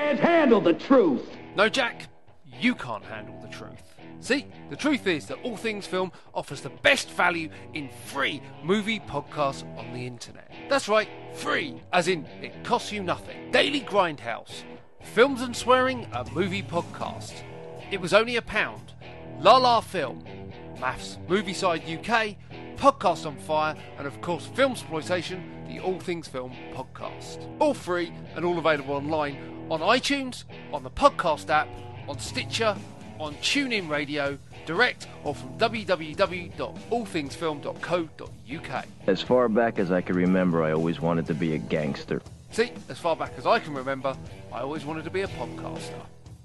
can't handle the truth. No, Jack, you can't handle the truth. See, the truth is that All Things Film offers the best value in free movie podcasts on the internet. That's right, free, as in it costs you nothing. Daily Grindhouse, Films and Swearing, a movie podcast. It was only a pound. La La Film, Maths, Movie Side UK, Podcast on Fire, and of course Film Exploitation, the All Things Film podcast. All free and all available online on iTunes, on the podcast app, on Stitcher, on TuneIn Radio, direct, or from www.allthingsfilm.co.uk. As far back as I can remember, I always wanted to be a gangster. See, as far back as I can remember, I always wanted to be a podcaster.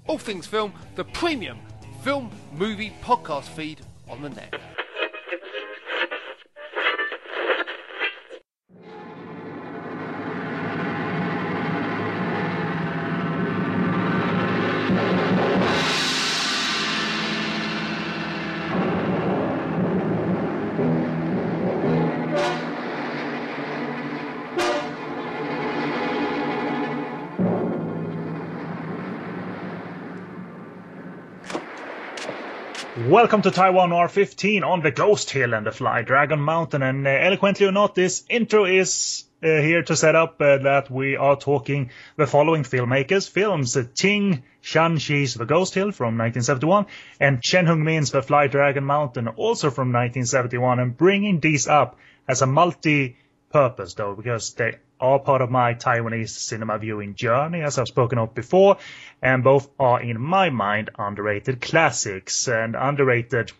All Things Film, the premium film movie podcast feed on the net. Welcome to Taiwan Noir 15 on the Ghost Hill and the Fly Dragon Mountain. And uh, eloquently or not, this intro is uh, here to set up uh, that we are talking the following filmmakers. Films uh, Ting Shan-shi's The Ghost Hill from 1971 and Chen Hung-min's The Fly Dragon Mountain also from 1971 and bringing these up as a multi-purpose though because they are part of my Taiwanese cinema viewing journey, as I've spoken of before, and both are, in my mind, underrated classics and underrated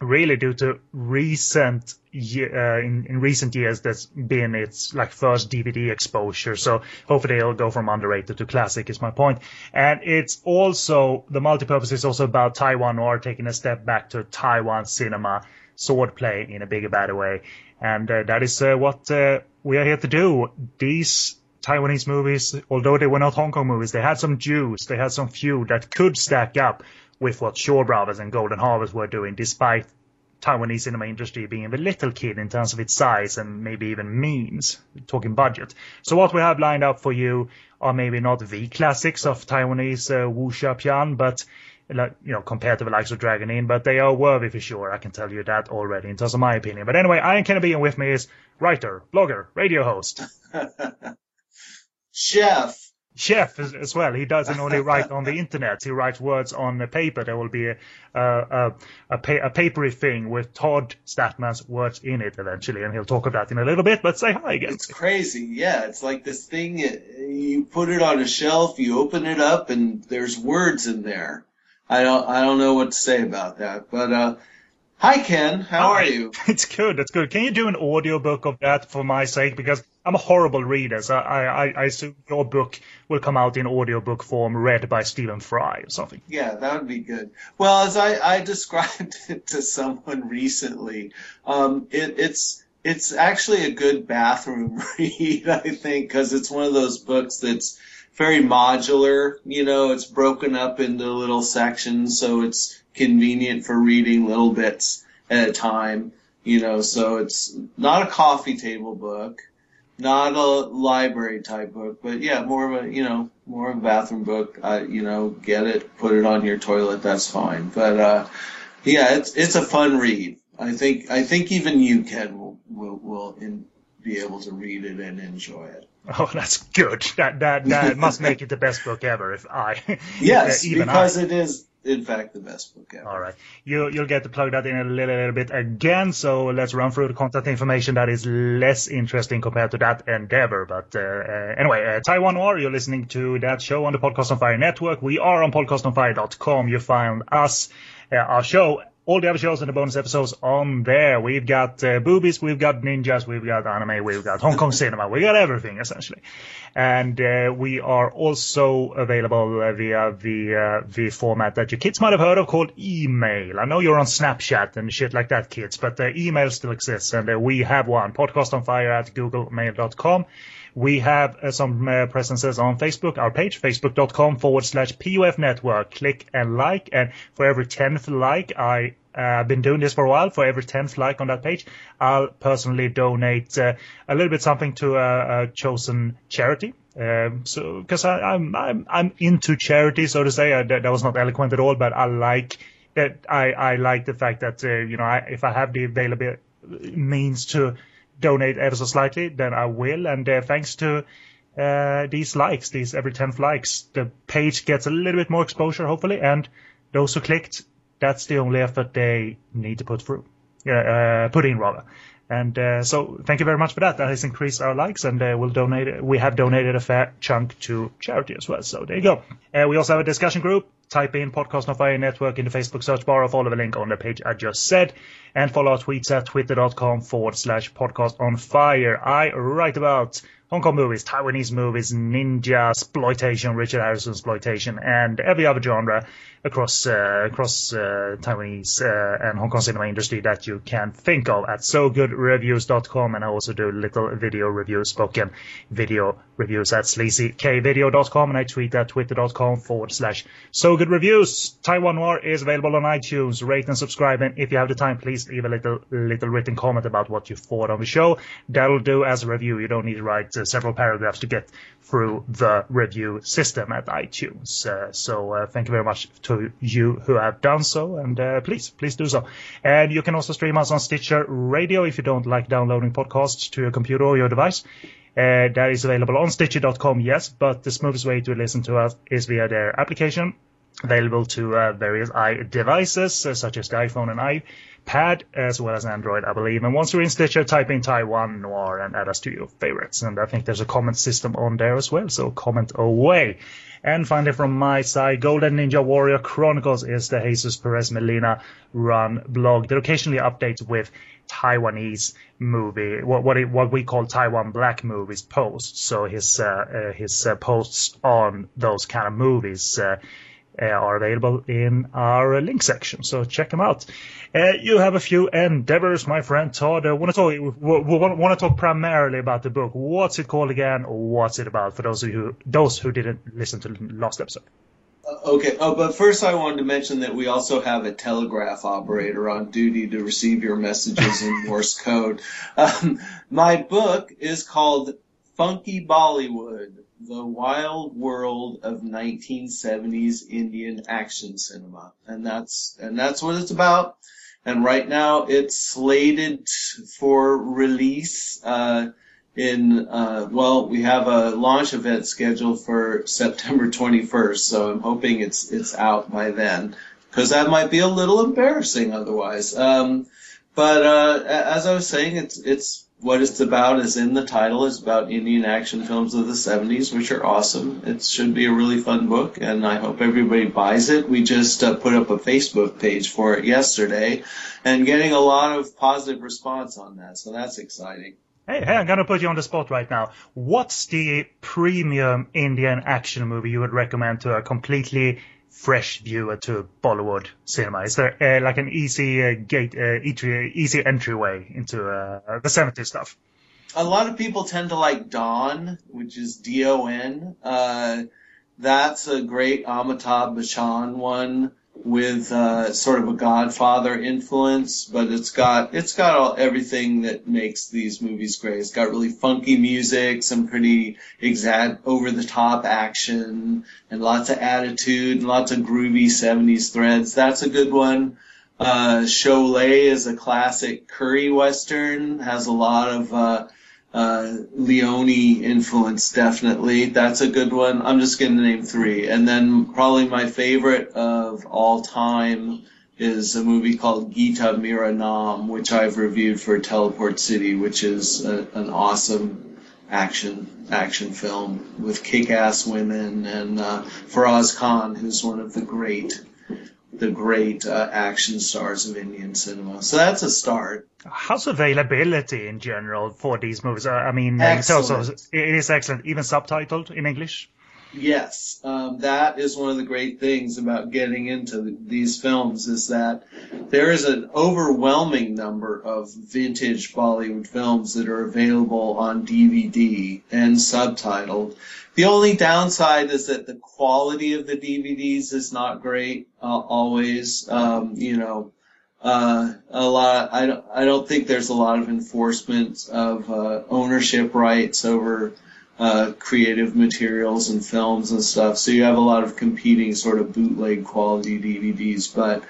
really due to recent uh, in, in recent years that's been its like first DVD exposure. So hopefully it'll go from underrated to classic is my point. And it's also the multipurpose is also about Taiwan or taking a step back to Taiwan cinema swordplay in a bigger, better way. And uh, that is uh, what uh, we are here to do. These Taiwanese movies, although they were not Hong Kong movies, they had some juice, they had some few that could stack up with what Shaw Brothers and Golden Harvest were doing, despite Taiwanese cinema industry being a little kid in terms of its size and maybe even means, talking budget. So what we have lined up for you are maybe not the classics of Taiwanese uh, wuxia pian, but like you know compared to the likes of Dragon Inn, but they are worthy for sure. I can tell you that already in terms of my opinion. But anyway, Ian Kennedy and with me is writer, blogger, radio host, chef. Chef as, as, well. He doesn't only write on the internet. He writes words on the paper. There will be a a, a, pa- a papery thing with Todd Stadtman's words in it eventually, and he'll talk about that in a little bit. But say hi again. It's crazy. Yeah, it's like this thing. You put it on a shelf, you open it up, and there's words in there. I don't I don't know what to say about that. But uh, hi Ken, how hi. are you? It's good. It's good. Can you do an audiobook of that for my sake? Because I'm a horrible reader, so I, I, I assume your book will come out in audiobook form, read by Stephen Fry or something. Yeah, that would be good. Well, as I, I described it to someone recently, um, it, it's it's actually a good bathroom read, I think, because it's one of those books that's very modular. You know, it's broken up into little sections, so it's convenient for reading little bits at a time. You know, so it's not a coffee table book, not a library type book, but yeah, more of a you know more of a bathroom book. Uh, you know, get it, put it on your toilet. That's fine. But uh, yeah, it's it's a fun read. I think I think even you Ken will will will in, be able to read it and enjoy it. Oh, that's good. That that that must make it the best book ever. If I yes, if, because I. it is in fact the best book ever. All right, you you'll get to plug that in a little, little bit again. So let's run through the contact information that is less interesting compared to that endeavor. But uh, uh, anyway, uh, Taiwan Noir, you're listening to that show on the Podcast on Fire network. We are on podcastonfire.com. You find us, uh, our show all the other shows and the bonus episodes on there. We've got uh, boobies, we've got ninjas, we've got anime, we've got Hong Kong cinema, we got everything essentially. And uh, we are also available uh, via the uh, the format that your kids might have heard of called email. I know you're on Snapchat and shit like that, kids, but uh, email still exists, and uh, we have one: podcastonfire at googlemail.com. We have uh, some uh, presences on Facebook, our page, facebook.com forward slash PUF network. Click and like. And for every 10th like, I I've uh, been doing this for a while. For every 10th like on that page, I'll personally donate uh, a little bit something to a, a chosen charity. Um, so because I'm I'm I'm into charity, so to say. I, that, that was not eloquent at all, but I like that. I I like the fact that uh, you know I, if I have the available means to donate ever so slightly, then I will. And uh, thanks to uh, these likes, these every 10th likes, the page gets a little bit more exposure, hopefully. And those who clicked, that's the only effort they need to put through, uh, put in rather. And uh, so, thank you very much for that. That has increased our likes, and uh, we'll donate. We have donated a fair chunk to charity as well. So there you go. Uh, we also have a discussion group. Type in Podcast on Fire Network in the Facebook search bar, or follow the link on the page I just said, and follow our tweets at twitter.com forward slash Podcast on Fire. I write about Hong Kong movies, Taiwanese movies, ninja exploitation, Richard Harrison exploitation, and every other genre across uh, across uh, Taiwanese uh, and Hong Kong cinema industry that you can think of at sogoodreviews.com. And I also do little video reviews, spoken video reviews at sleazykvideo.com, and I tweet at twitter.com forward slash sogoodreviews. Taiwan Noir is available on iTunes. Rate and subscribe, and if you have the time, please leave a little little written comment about what you thought on the show. That'll do as a review. You don't need to write uh, several paragraphs to get through the review system at iTunes. Uh, so uh, thank you very much to you who have done so, and uh, please, please do so. And you can also stream us on Stitcher Radio if you don't like downloading podcasts to your computer or your device. Uh, that is available on Stitcher.com, yes, but the smoothest way to listen to us is via their application, available to uh, various devices uh, such as the iPhone and iPad, as well as Android, I believe. And once you're in Stitcher, type in Taiwan Noir and add us to your favorites. And I think there's a comment system on there as well, so comment away. And finally, from my side, Golden Ninja Warrior Chronicles is the Jesus Perez Molina run blog that occasionally updates with Taiwanese movie, what what, it, what we call Taiwan Black movies posts. So his uh, uh, his uh, posts on those kind of movies. Uh, uh, are available in our link section, so check them out. Uh, you have a few endeavors, my friend Todd. I want to talk. We want to talk primarily about the book. What's it called again? What's it about for those of you those who didn't listen to the last episode? Okay. Oh, but first I wanted to mention that we also have a telegraph operator on duty to receive your messages in Morse code. Um, my book is called Funky Bollywood the Wild World of 1970s Indian Action Cinema, and that's and that's what it's about. And right now, it's slated for release uh, in uh, well, we have a launch event scheduled for September 21st, so I'm hoping it's it's out by then because that might be a little embarrassing otherwise. Um, but uh, as I was saying, it's it's what it's about is in the title. It's about Indian action films of the 70s, which are awesome. It should be a really fun book, and I hope everybody buys it. We just uh, put up a Facebook page for it yesterday, and getting a lot of positive response on that, so that's exciting. Hey, hey, I'm gonna put you on the spot right now. What's the premium Indian action movie you would recommend to a completely fresh viewer to Bollywood cinema? Is there uh, like an easy uh, gate, uh, easy entryway into uh, the 70s stuff? A lot of people tend to like Don, which is D-O-N. Uh, that's a great Amitabh Bachchan one with uh, sort of a Godfather influence, but it's got it's got all, everything that makes these movies great. It's got really funky music, some pretty exact over the top action, and lots of attitude and lots of groovy '70s threads. That's a good one. Uh, Sholay is a classic curry western, has a lot of uh, Leone influence, definitely. That's a good one. I'm just going to name three. And then probably my favorite of all time is a movie called Gita Mera Naam, which I've reviewed for Teleport City, which is a, an awesome action action film with kick-ass women and uh, Feroz Khan, who's one of the great the great uh, action stars of Indian cinema. So that's a start. How's availability in general for these movies? Uh, I mean, excellent. It is excellent, even subtitled in English. Yes, um, that is one of the great things about getting into these films is that there is an overwhelming number of vintage Bollywood films that are available on DVD and subtitled. The only downside is that the quality of the DVDs is not great uh, always. Um, you know, uh, a lot. I don't. I don't think there's a lot of enforcement of uh, ownership rights over uh, creative materials and films and stuff. So you have a lot of competing sort of bootleg quality DVDs. But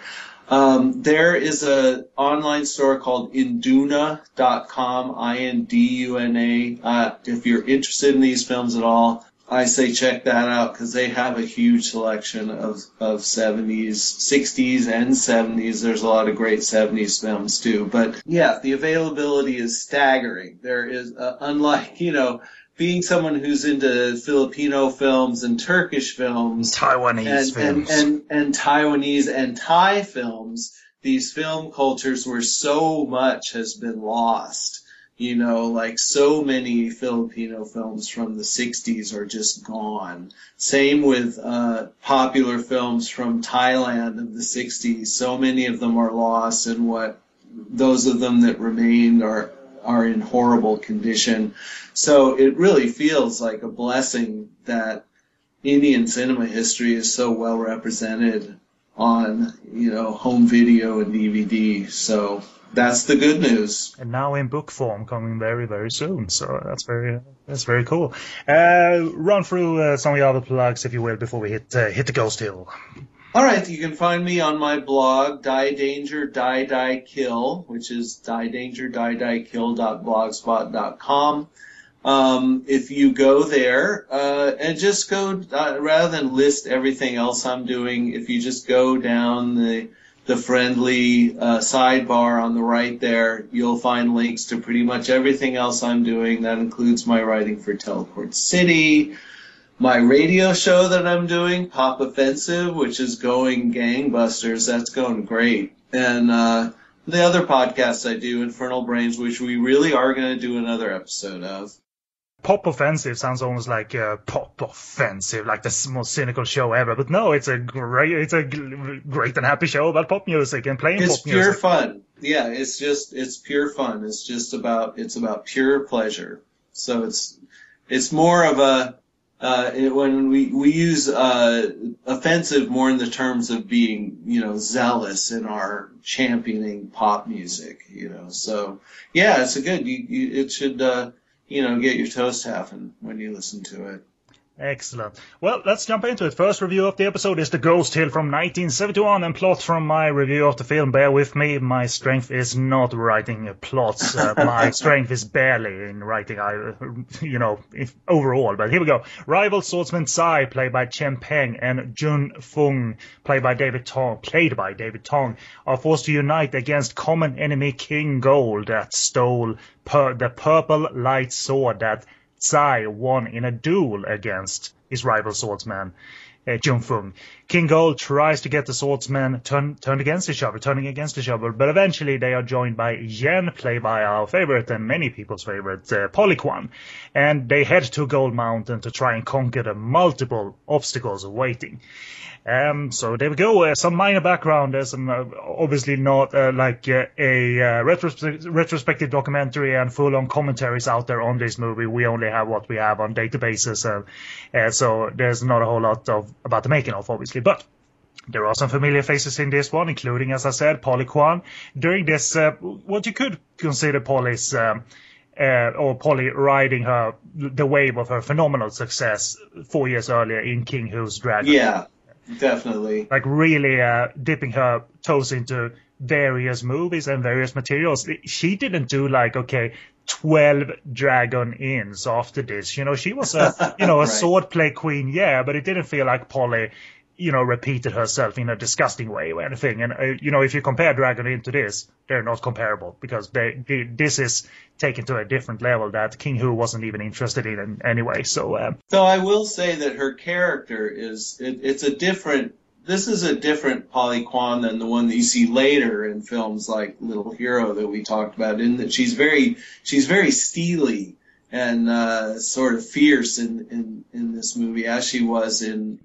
um, there is a online store called Induna.com, I-N-D-U-N-A. Uh, if you're interested in these films at all, I say check that out because they have a huge selection of, of 70s, 60s, and 70s. There's a lot of great 70s films too. But yeah, the availability is staggering. There is, uh, unlike, you know, being someone who's into Filipino films and Turkish films, Taiwanese and, films. And, and, and Taiwanese and Thai films, these film cultures where so much has been lost. You know, like so many Filipino films from the 60s are just gone. Same with uh, popular films from Thailand of the 60s. So many of them are lost, and what those of them that remain are are in horrible condition. So it really feels like a blessing that Indian cinema history is so well represented on, you know, home video and DVD. So that's the good news. and now in book form coming very very soon so that's very that's very cool uh, run through uh, some of the other plugs if you will before we hit uh, hit the ghost hill All right, you can find me on my blog, Die Danger, Die Die Kill, which is Die Danger, Die Die Kill.blogspot.com. Um, if you go there, uh, and just go, uh, rather than list everything else I'm doing, if you just go down the, the friendly, uh, sidebar on the right there, you'll find links to pretty much everything else I'm doing. That includes my writing for Teleport City, my radio show that I'm doing, Pop Offensive, which is going gangbusters. That's going great. And, uh, the other podcasts I do, Infernal Brains, which we really are going to do another episode of. pop offensive sounds almost like uh, pop offensive like the most cynical show ever but no it's a great it's a great and happy show about pop music and playing It's pop pure fun. Yeah, it's just it's pure fun. It's just about it's about pure pleasure. So it's it's more of a uh, it, when we we use uh, offensive more in the terms of being you know zealous in our championing pop music. You know, so yeah, it's a good. You, you it should uh, you know get your toes tapping when you listen to it. Excellent. Well, let's jump into it. First review of the episode is The Ghost Hill from 1971, and plot from my review of the film. Bear with me, my strength is not writing plots. Uh, my strength is barely in writing, I, you know, if, overall. But here we go. Rival swordsman Tsai, played by Chen Peng, and Jun Fung, played by David Tong, played by David Tong, are forced to unite against common enemy King Gold that stole per- the purple light sword that Tsai won in a duel against his rival swordsman, uh, Jun Fung. King Gold tries to get the swordsmen turn, turned against each other, turning against each other, but eventually they are joined by Yen, played by our favorite and many people's favorite, uh. And they head to Gold Mountain to try and conquer the multiple obstacles awaiting. Um, so there we go. Uh, some minor background. There's some uh, obviously not uh, like uh, a uh, retros- retrospective documentary and full-on commentaries out there on this movie. We only have what we have on databases, uh, uh, so there's not a whole lot of about the making of, obviously. But there are some familiar faces in this one, including, as I said, Polly Kwan. During this, uh, what you could consider Polly's. Um, uh, or Polly riding her the wave of her phenomenal success four years earlier in King Hu's Dragon Yeah, definitely. like really uh, dipping her toes into various movies and various materials. She didn't do like okay, twelve Dragon Inns after this. You know, she was a you know a Right. swordplay queen, yeah, but it didn't feel like Polly. You know, repeated herself in a disgusting way or anything. And uh, you know, if you compare Dragon Inn to this, they're not comparable because they, they this is taken to a different level that King Hu wasn't even interested in, anyway. So um, Though I will say that her character is it, it's a different. This is a different Polly Kwan than the one that you see later in films like Little Hero that we talked about. In that she's very she's very steely and uh, sort of fierce in, in in this movie as she was in,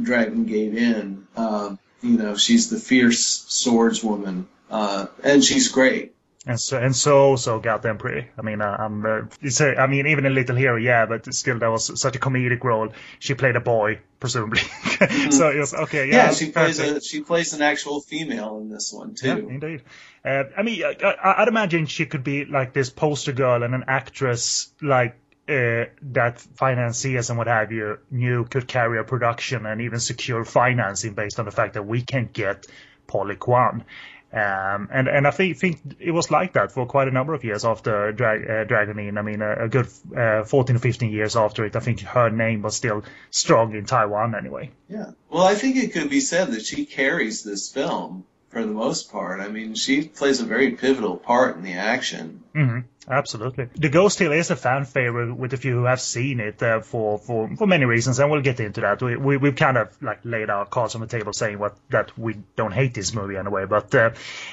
Dragon Gate Inn. Um, you know, she's the fierce swordswoman, uh, and she's great. And so and so so goddamn pretty. I mean, uh, I'm. Uh, a, I mean, even in Little Hero, yeah, but still, that was such a comedic role. She played a boy, presumably. so it was okay. Yeah, Yeah, she plays a she plays an actual female in this one too. Yeah, indeed. Uh, I mean, I, I- I'd imagine she could be like this poster girl and an actress, like uh, that financiers and what have you knew could carry a production and even secure financing based on the fact that we can get Polly Kwan. Um, and and I think think it was like that for quite a number of years after Dra- uh, Dragon Inn. I mean, a, a good uh, 14 or 15 years after it, I think her name was still strong in Taiwan anyway. Yeah. Well, I think it could be said that she carries this film for the most part. I mean, she plays a very pivotal part in the action. Mm-hmm. Absolutely. The Ghost Hill is a fan favorite with a few who have seen it uh, for, for, for many reasons, and we'll get into that. We, we, we've kind of like laid our cards on the table saying what that we don't hate this movie anyway, but uh,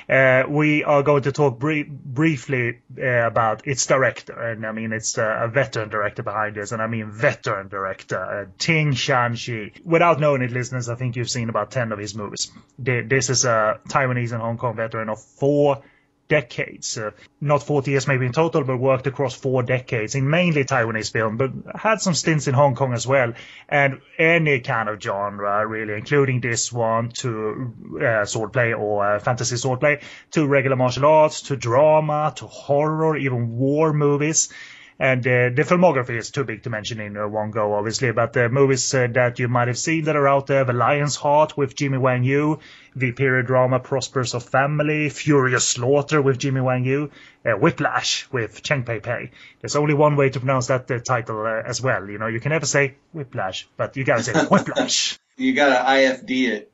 uh, we are going to talk br- briefly uh, about its director, and I mean, it's uh, a veteran director behind this, and I mean veteran director, uh, Ting Shan-shi. Without knowing it, listeners, I think you've seen about 10 of his movies. This is a Taiwanese and Hong Kong veteran of four decades. Uh, not 40 years maybe in total, but worked across four decades in mainly Taiwanese film, but had some stints in Hong Kong as well. And any kind of genre, really, including this one to uh, swordplay or uh, fantasy swordplay, to regular martial arts, to drama, to horror, even war movies. And uh, the filmography is too big to mention in uh, one go, obviously. But the movies uh, that you might have seen that are out there: The Lion's Heart with Jimmy Wang Yu, the period drama Prosperous of Family, Furious Slaughter with Jimmy Wang Yu, uh, Whiplash with Cheng Pei Pei. There's only one way to pronounce that uh, title uh, as well. You know, you can never say Whiplash, but you gotta say Whiplash. you gotta IFD it.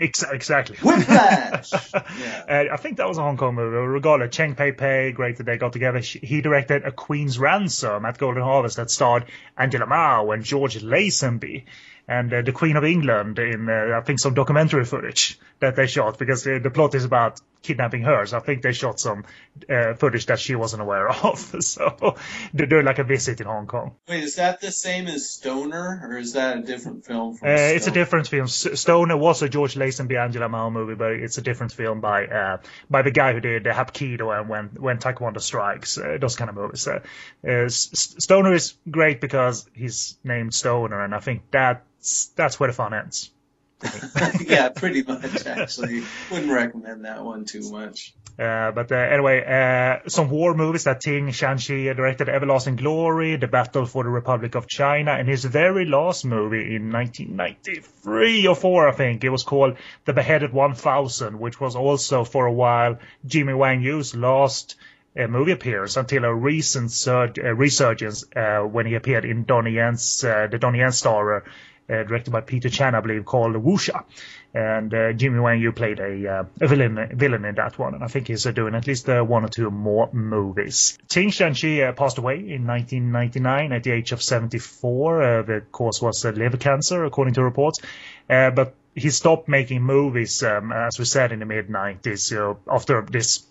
Ex- exactly. Whiplash. yeah. Uh, I think that was a Hong Kong movie. Regardless, Cheng Pei Pei, great that they got together. He directed A Queen's Ransom at Golden Harvest that starred Angela Mao and George Lazenby and uh, the Queen of England in, uh, I think, some documentary footage that they shot because the, the plot is about kidnapping her. So I think they shot some uh, footage that she wasn't aware of. so they're doing like a visit in Hong Kong. Wait, is that the same as Stoner, or is that a different film? From uh, it's a different film. Stoner was a George Lazenby, Angela Mao movie, but it's a different film by uh, by the guy who did uh, Hapkido and When When Taekwondo Strikes, uh, those kind of movies. Uh, Stoner is great because he's named Stoner, and I think that that's where the fun ends. yeah, pretty much. Actually, wouldn't recommend that one too much. Uh, but uh, anyway, uh, some war movies that Ting Shan-shi directed: Everlasting Glory, The Battle for the Republic of China, and his very last movie in 1993 or four, I think it was called The Beheaded 1000, which was also for a while Jimmy Wang Yu's last. Uh, movie appearance until a recent uh, resurgence uh, when he appeared in Donnie Yen's, the Donnie Yen Starer uh, directed by Peter Chan, I believe, called Wuxia. And uh, Jimmy Wang Yu played a, uh, a villain villain in that one, and I think he's uh, doing at least uh, one or two more movies. Ting Shan-shi uh, passed away in 1999 at the age of 74. the cause was liver cancer, according to reports. but he stopped making movies, um, as we said, in the mid 90s. You know, after this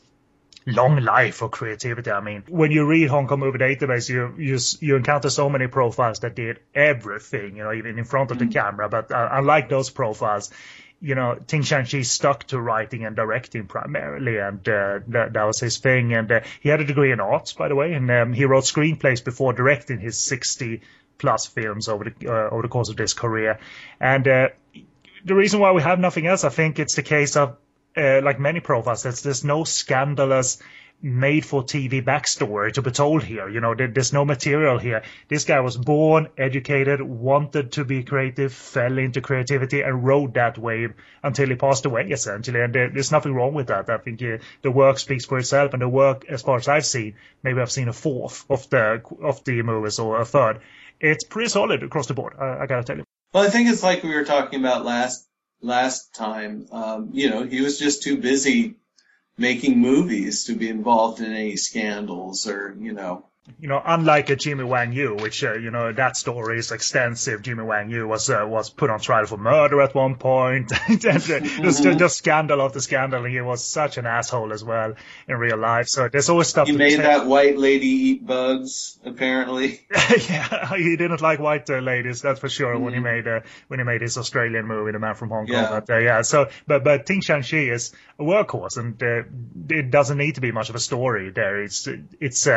long life for creativity. I mean, when you read Hong Kong Movie Database, you you you encounter so many profiles that did everything, you know, even in front of mm-hmm. the camera. But uh, unlike those profiles, you know, Ting Shan-shi stuck to writing and directing primarily, and uh, that, that, was his thing. And uh, he had a degree in arts, by the way, and um, he wrote screenplays before directing his 60 plus films over the uh, over the course of his career. And uh, the reason why we have nothing else, I think, it's the case of uh, like many profiles, there's, there's no scandalous made for TV backstory to be told here. You know, there, there's no material here. This guy was born, educated, wanted to be creative, fell into creativity, and rode that wave until he passed away, essentially. And there, there's nothing wrong with that. I think the work speaks for itself, and the work, as far as I've seen, maybe I've seen a fourth of the of the movies or a third. It's pretty solid across the board. I, I gotta tell you. Well, I think it's like we were talking about last last time. Um, you know, he was just too busy making movies to be involved in any scandals or, you know, you know, unlike a Jimmy Wang Yu, which uh, you know that story is extensive. Jimmy Wang Yu was uh, was put on trial for murder at one point. and, uh, it was just, just scandal after scandal. And he was such an asshole as well in real life. So there's always stuff. He made that white lady eat bugs. Apparently, yeah, he didn't like white uh, ladies. That's for sure. Mm-hmm. When he made uh, when he made his Australian movie, The Man from Hong Kong. Yeah. But, uh, yeah. So, but but Ting Shan-shi is a workhorse, and it doesn't need to be much of a story there. It's it's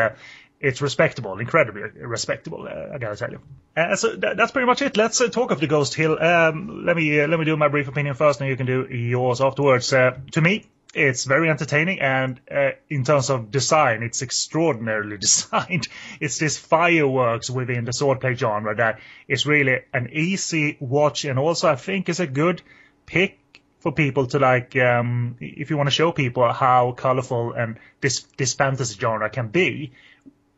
it's respectable, incredibly respectable. Uh, I gotta tell you. Uh, so th- that's pretty much it. Let's uh, talk of the Ghost Hill. Um, let me uh, let me do my brief opinion first, and you can do yours afterwards. Uh, to me, it's very entertaining, and uh, in terms of design, it's extraordinarily designed. It's this fireworks within the swordplay genre that is really an easy watch, and also I think is a good pick for people to like um, if you want to show people how colorful and this this fantasy genre can be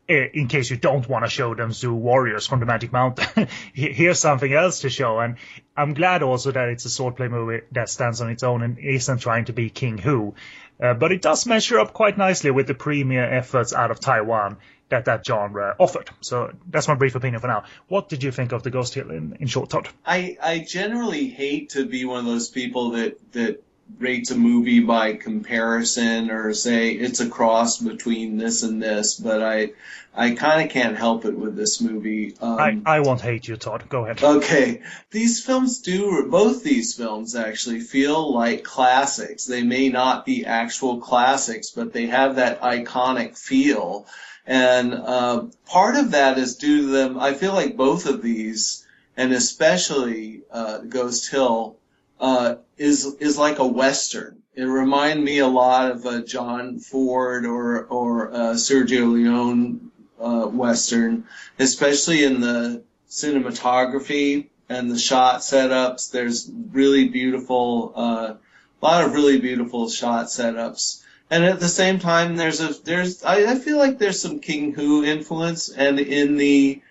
in case you don't want to show them Zu warriors from the magic mountain here's something else to show and i'm glad also that it's a swordplay movie that stands on its own and isn't trying to be king hu uh, but it does measure up quite nicely with the premier efforts out of taiwan that that genre offered. So that's my brief opinion for now. What did you think of the Ghost Hill in, in short, Todd? I, I generally hate to be one of those people that, that rates a movie by comparison or say it's a cross between this and this, but I I kind of can't help it with this movie. Um, I, I won't hate you, Todd. Go ahead. Okay. These films do, both these films actually feel like classics. They may not be actual classics, but they have that iconic feel. And uh, part of that is due to them. I feel like both of these, and especially uh, Ghost Hill, uh, is is like a western. It reminded me a lot of a John Ford or or Sergio Leone uh, western, especially in the cinematography and the shot setups. There's really beautiful, uh, a lot of really beautiful shot setups and at the same time, there's a there's I, I feel like there's some King Hu influence, and in the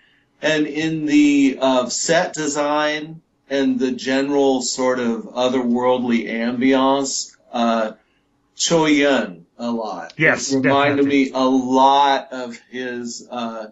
and in the uh, set design and the general sort of otherworldly ambiance, uh, Chor Yuen a lot. Yes, it reminded definitely. me a lot of his uh,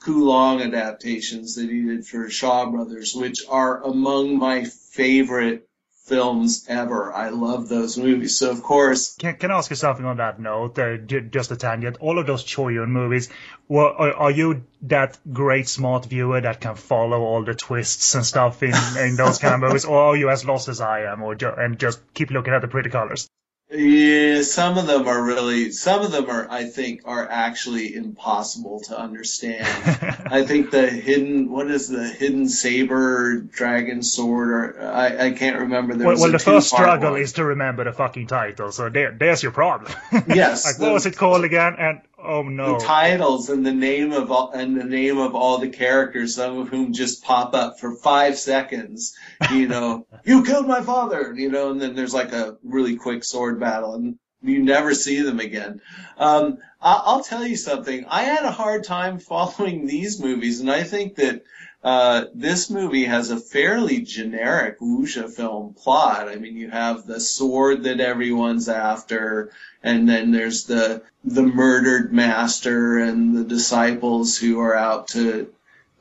Gu Long adaptations that he did for Shaw Brothers, which are among my favorite films ever. I love those movies. So of course, Can, can I ask you something on that note? Uh, just a tangent. All of those Chor Yuen movies, well, are, are you that great smart viewer that can follow all the twists and stuff in, in those kind of movies, or are you as lost as I am, or ju- and just keep looking at the pretty colors? Yeah, some of them are really, some of them are, I think, are actually impossible to understand. I think the hidden, what is the hidden saber dragon sword, or I, I can't remember. There Well, well the first struggle one. is to remember the fucking title, so there, there's your problem. Yes, like, the- what was it called again? And, oh no. the titles and the name of all and the name of all the characters, some of whom just pop up for five seconds. You know, you killed my father. You know, and then there's like a really quick sword battle, and you never see them again. Um, I- I'll tell you something. I had a hard time following these movies, and I think that. Uh, this movie has a fairly generic wuxia film plot. I mean, you have the sword that everyone's after, and then there's the the murdered master and the disciples who are out to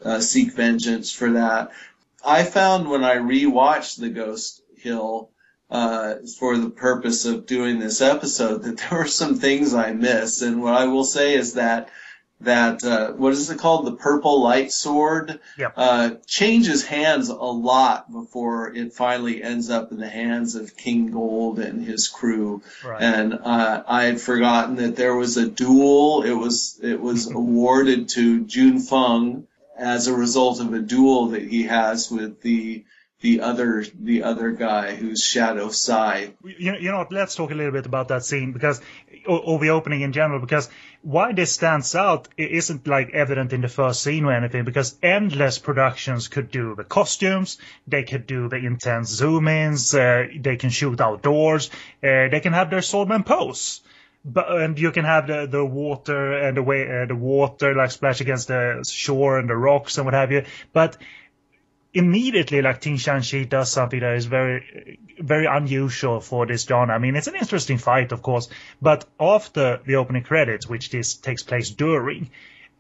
uh, seek vengeance for that. I found when I rewatched The Ghost Hill uh, for the purpose of doing this episode that there were some things I missed, and what I will say is that that uh, what is it called the purple light sword Yep. uh, changes hands a lot before it finally ends up in the hands of King Gold and his crew Right. and uh, I had forgotten that there was a duel. It was it was awarded to Jun Feng as a result of a duel that he has with the the other the other guy who's Shadow Sai. you, you know what? Let's talk a little bit about that scene because, or, or the opening in general, because why this stands out it isn't like evident in the first scene or anything. Because endless productions could do the costumes, they could do the intense zoom-ins, uh, they can shoot outdoors, uh, they can have their swordman pose. But and you can have the, the water and the way uh, the water like splash against the shore and the rocks and what have you. But immediately like Ting Shanxi does something that is very very unusual for this genre. I mean, it's an interesting fight, of course, but after the opening credits, which this takes place during,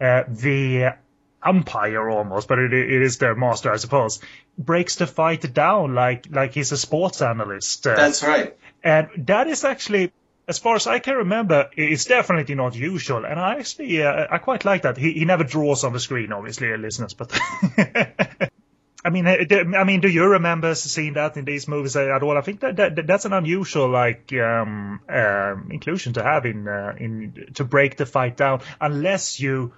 uh, the umpire almost, but it, it is their master, I suppose, breaks the fight down like like he's a sports analyst. Uh, That's right. and that is actually, as far as I can remember, it's definitely not usual. And I actually, uh, I quite like that. He, he never draws on the screen, obviously, uh, listeners, but. I mean, do- I mean, do you remember seeing that in these movies at all? I think that, that that's an unusual like um, um, inclusion to have in uh, in to break the fight down, unless you.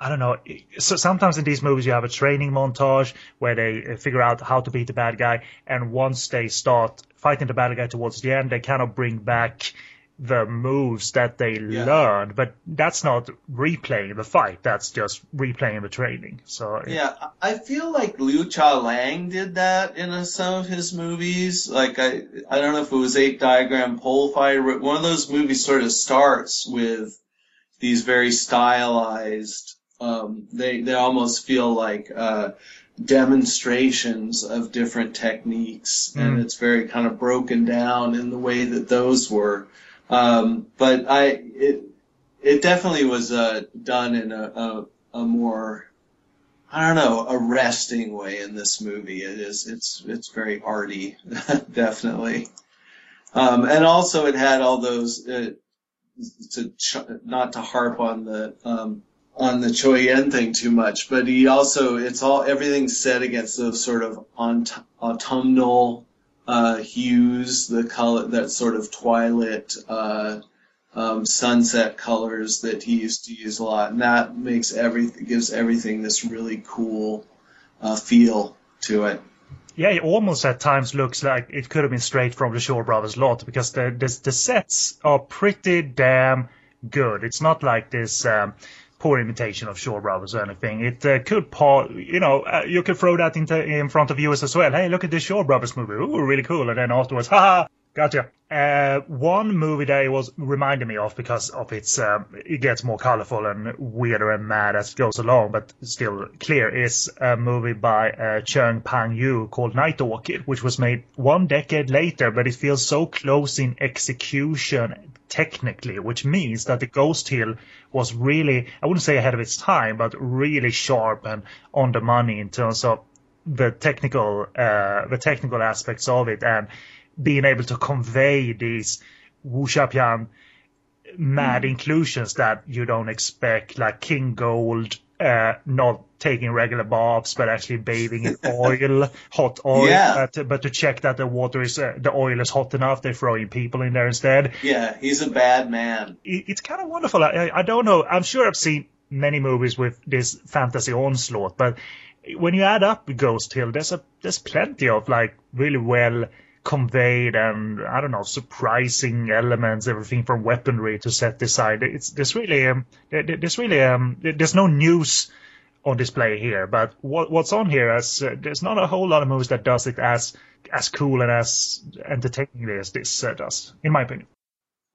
I don't know. So sometimes in these movies you have a training montage where they figure out how to beat the bad guy, and once they start fighting the bad guy towards the end, they kind of bring back the moves that they Yeah. learned, but that's not replaying the fight. That's just replaying the training. So Yeah, I I feel like Liu Chia-liang did that in uh, some of his movies. Like I, I don't know if it was Eight Diagram Pole Fighter, but one of those movies sort of starts with these very stylized. Um, they they almost feel like uh, demonstrations of different techniques, and Mm. it's very kind of broken down in the way that those were. Um, but I, it, it definitely was uh, done in a, a, a more I don't know, arresting way in this movie. It is, it's, it's very arty, definitely. Um, and also it had all those, uh, to, ch- not to harp on the, um, on the Chor Yuen thing too much, but he also, it's all, everything's set against those sort of aut- autumnal, hues, the color, that sort of twilight, uh, um, sunset colors that he used to use a lot, and that makes everything gives everything this really cool uh, feel to it. Yeah, it almost at times looks like it could have been straight from the Shaw Brothers lot because the the, the sets are pretty damn good. It's not like this um, poor imitation of Shaw Brothers or anything. It uh, could, pa- you know, uh, you could throw that into in front of viewers as well. Hey, look at this Shaw Brothers movie. Ooh, really cool. And then afterwards, haha. Gotcha. Uh, one movie that it was reminding me of because of its, um, it gets more colorful and weirder and mad as it goes along, but still clear, is a movie by uh, Chung Pang Yu called Night Orchid, which was made one decade later, but it feels so close in execution technically, which means that the Ghost Hill was really, I wouldn't say ahead of its time, but really sharp and on the money in terms of the technical, uh, the technical aspects of it and being able to convey these wuxia pian mad inclusions that you don't expect, like King Gold, uh, not taking regular baths but actually bathing in oil, hot oil. Yeah. But, but to check that the water is, uh, the oil is hot enough, they're throwing people in there instead. Yeah, he's a bad man. It, it's kind of wonderful. I, I don't know. I'm sure I've seen many movies with this fantasy onslaught, but when you add up Ghost Hill, there's a there's plenty of like really well conveyed and I don't know surprising elements, everything from weaponry to set design. It's there's really um, there, there's really um, there's no news on display here, but what what's on here is uh, there's not a whole lot of movies that does it as as cool and as entertaining as this uh, does, in my opinion.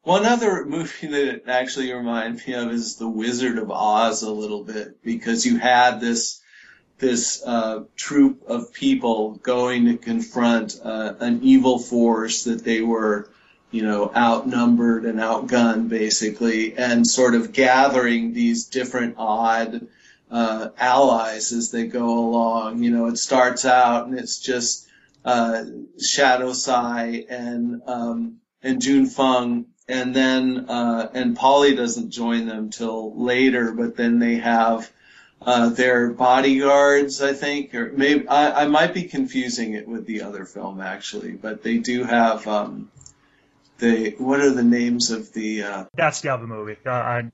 One other movie that actually reminds me of is The Wizard of Oz a little bit because you had this this uh, troop of people going to confront uh, an evil force that they were, you know, outnumbered and outgunned basically, and sort of gathering these different odd uh, allies as they go along. You know, it starts out and it's just uh, Shadow Sai and um, and June Feng, and then uh, and Polly doesn't join them till later, but then they have uh, their bodyguards, I think, or maybe I, I might be confusing it with the other film actually, but they do have um, they what are the names of the uh, That's the other movie. Uh, I,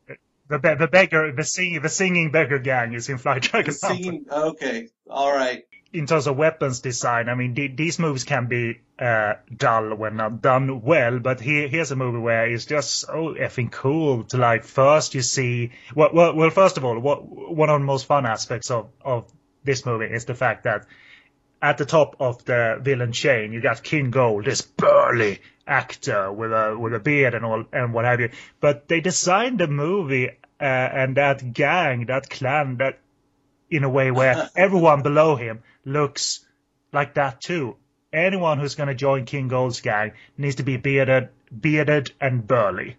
the the beggar, the singing, the singing beggar gang is in Fly Dragon Mountain. singing? Okay, all right. In terms of weapons design, I mean, the, these movies can be uh, dull when not done well, but here, here's a movie where it's just so effing cool to like. First, you see, well, well, well first of all, what one of the most fun aspects of of this movie is the fact that at the top of the villain chain, you got King Gold, this burly actor with a with a beard and all and what have you. But they designed the movie uh, and that gang, that clan, that in a way where everyone below him looks like that too. Anyone who's going to join King Gold's gang needs to be bearded, bearded and burly.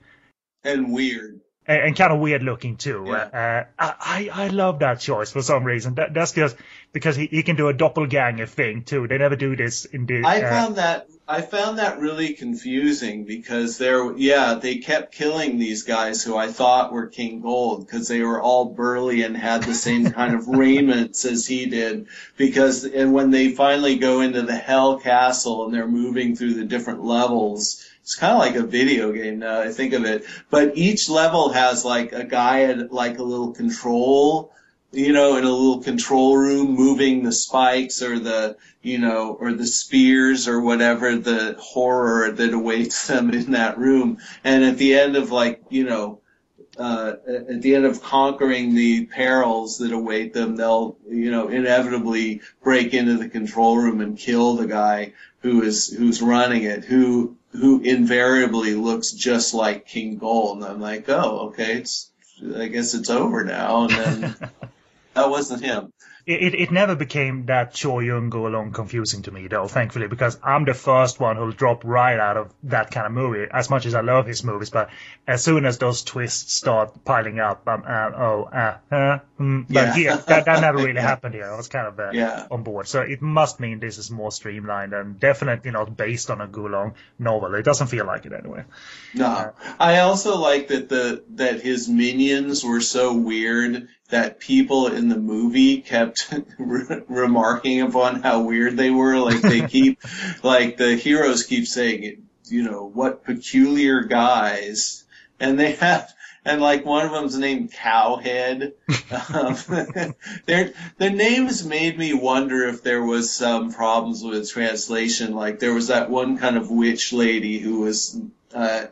And weird. And, and kind of weird looking too. Yeah. Uh, I, I love that choice for some reason. That, that's just because he, he can do a doppelganger thing too. They never do this in the. I uh, found that I found that really confusing because there, yeah, they kept killing these guys who I thought were King Gold because they were all burly and had the same kind of raiments as he did. Because and when they finally go into the Hell Castle and they're moving through the different levels, it's kind of like a video game now I think of it. But each level has like a guy at like a little control you know, in a little control room, moving the spikes or the, you know, or the spears or whatever the horror that awaits them in that room. And at the end of like, you know, uh, at the end of conquering the perils that await them, they'll, you know, inevitably break into the control room and kill the guy who is, who's running it, who, who invariably looks just like King Gold. And I'm like, oh, okay, it's, I guess it's over now. And then that wasn't him. It, it never became that Chor Yuen Gu Long confusing to me though, thankfully, because I'm the first one who'll drop right out of that kind of movie. As much as I love his movies, but as soon as those twists start piling up, I'm uh, oh uh, uh mm. but Yeah. that, that never really happened here. I was kind of uh, Yeah. on board, so it must mean this is more streamlined and definitely not based on a Gu Long novel. It doesn't feel like it anyway. No, I also like that the that his minions were so weird that people in the movie kept re- remarking upon how weird they were. Like they keep, like the heroes keep saying, you know, what peculiar guys, and they have. And like one of them's named Cowhead. Um, their the names made me wonder if there was some problems with translation. Like there was that one kind of witch lady who was uh,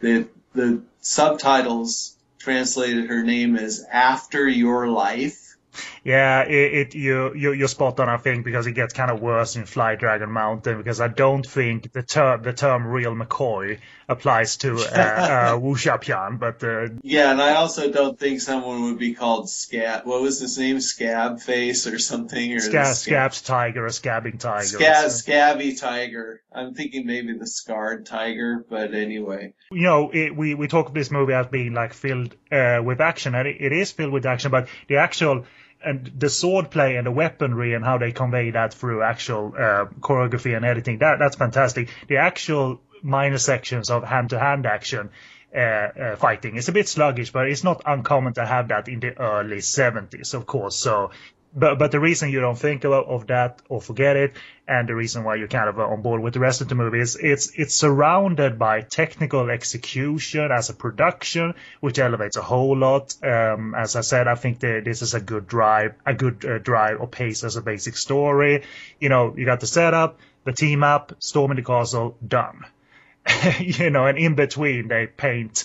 the the subtitles translated her name as "After Your Life." Yeah, it, it you you you're spot on. I think because it gets kind of worse in Fly Dragon Mountain because I don't think the term the term real McCoy applies to uh, uh, wuxia pian, but uh, Yeah, and I also don't think someone would be called Scab. What was his name? Scab Face or something? Or Scab, Scab's tiger or scabbing tiger. Scab, Scabby Tiger. I'm thinking maybe the Scarred Tiger, but anyway. you know, it, we we talk of this movie as being like filled uh, with action, and it, it is filled with action, but the actual and the swordplay and the weaponry and how they convey that through actual uh, choreography and editing that that's fantastic. The actual minor sections of hand-to-hand action. Uh, uh, fighting is a bit sluggish, but it's not uncommon to have that in the early 70s, of course. So, but but the reason you don't think of, of that or forget it, and the reason why you're kind of on board with the rest of the movie is it's it's surrounded by technical execution as a production, which elevates a whole lot. Um, as I said, I think that this is a good drive, a good uh, drive or pace as a basic story. You know, you got the setup, the team up, storming the castle, done. you know, and in between they paint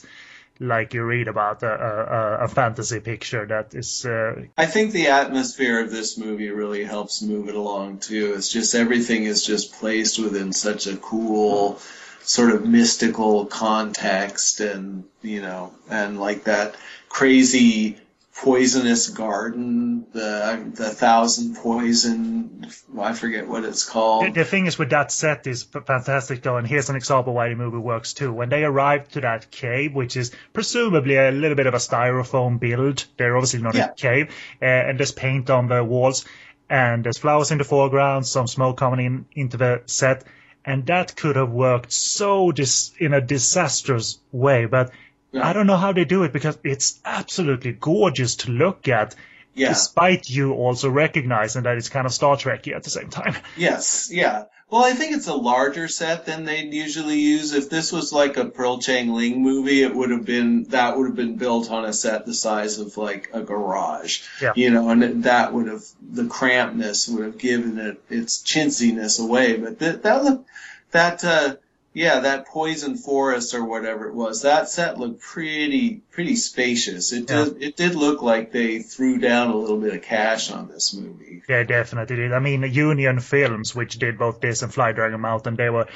like you read about a, a, a fantasy picture that is uh, I think the atmosphere of this movie really helps move it along too. It's just everything is just placed within such a cool sort of mystical context and, you know, and like that crazy poisonous garden, the the thousand poison, I forget what it's called. the thing is with that set is fantastic though, and here's an example why the movie works too. When they arrive to that cave, which is presumably a little bit of a styrofoam build, they're obviously not Yeah. a cave, uh, and there's paint on the walls, and there's flowers in the foreground, some smoke coming in into the set, and that could have worked so dis- in a disastrous way, but Yeah. I don't know how they do it because it's absolutely gorgeous to look at. Yeah. Despite you also recognizing that it's kind of Star Trekky at the same time. Yes, yeah. Well, I think it's a larger set than they'd usually use. If this was like a Pearl Chang Ling movie, it would have been that would have been built on a set the size of like a garage. Yeah. You know, and that would have the crampness would have given it its chintziness away. But that that that uh yeah, that poison forest or whatever it was, that set looked pretty pretty spacious. It Yeah. did it did look like they threw down a little bit of cash on this movie. Yeah, definitely did. I mean, Union Films, which did both this and Fly Dragon Mountain, they were,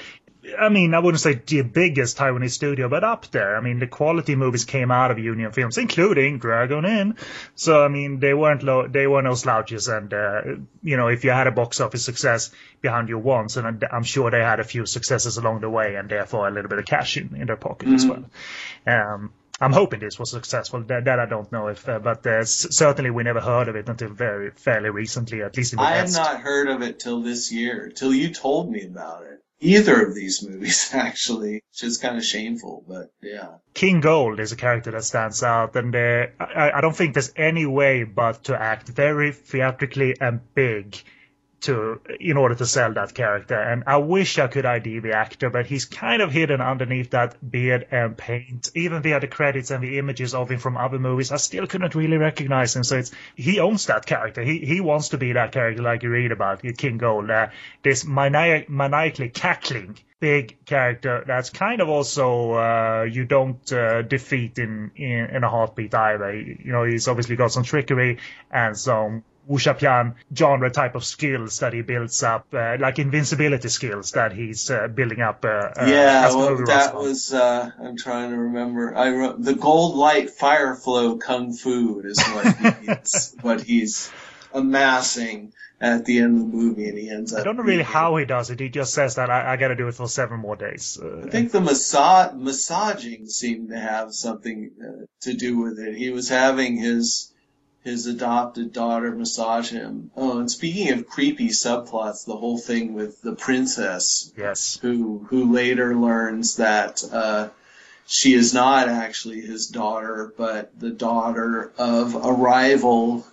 I mean, I wouldn't say the biggest Taiwanese studio, but up there. I mean, the quality movies came out of Union Films, including Dragon Inn. So, I mean, they weren't low, they were no slouches. And, uh, you know, if you had a box office success behind you once, and I'm- sure they had a few successes along the way, and therefore a little bit of cash in, in their pocket as well. Um, I'm hoping this was successful. That, that I don't know if, uh, but uh, s- certainly we never heard of it until very fairly recently, at least in the I had West. not heard of it till this year, till you told me about it. Either of these movies, actually, which is kind of shameful, but yeah. King Gold is a character that stands out, and uh, I, I don't think there's any way but to act very theatrically and big to in order to sell that character. And I wish I could ID the actor, but he's kind of hidden underneath that beard and paint. Even via the credits and the images of him from other movies, I still couldn't really recognize him. So it's he owns that character. He he wants to be that character like you read about King Gold. Uh, this maniac, maniacally cackling big character that's kind of also uh, you don't uh, defeat in, in in a heartbeat either. You know, he's obviously got some trickery and some Wuxia genre type of skills that he builds up, uh, like invincibility skills that he's uh, building up. Uh, uh yeah, well, that was. Uh, I'm trying to remember. I wrote the gold light fire flow kung fu is what he's what he's amassing at the end of the movie, and he ends up. I don't know really how he does it. He just says that I, I got to do it for seven more days. Uh, I think the massa- massaging seemed to have something uh, to do with it. He was having his his adopted daughter massage him. Oh, and speaking of creepy subplots, the whole thing with the princess, yes, who who later learns that uh, she is not actually his daughter, but the daughter of a rival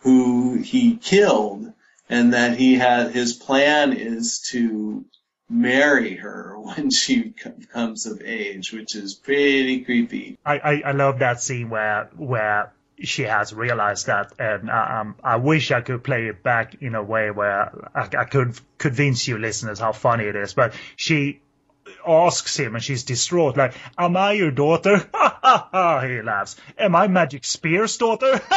who he killed, and that he had his plan is to marry her when she comes of age, which is pretty creepy. I, I, I love that scene where where she has realized that, and um, I wish I could play it back in a way where I, I could convince you listeners how funny it is. But she asks him, and she's distraught, like, "Am I your daughter?" He laughs. "Am I Magic Spear's daughter?"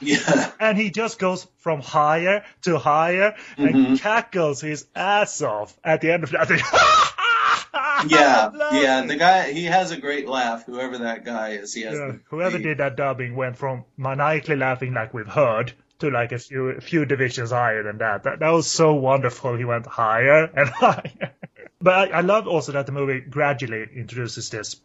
Yeah. And he just goes from higher to higher mm-hmm. and cackles his ass off at the end of that. yeah, yeah. The guy, he has a great laugh. Whoever that guy is, he has. Yeah, the, whoever the, did that dubbing went from maniacally laughing like we've heard to like a few a few divisions higher than that. That that was so wonderful. He went higher and higher. but I, I love also that the movie gradually introduces this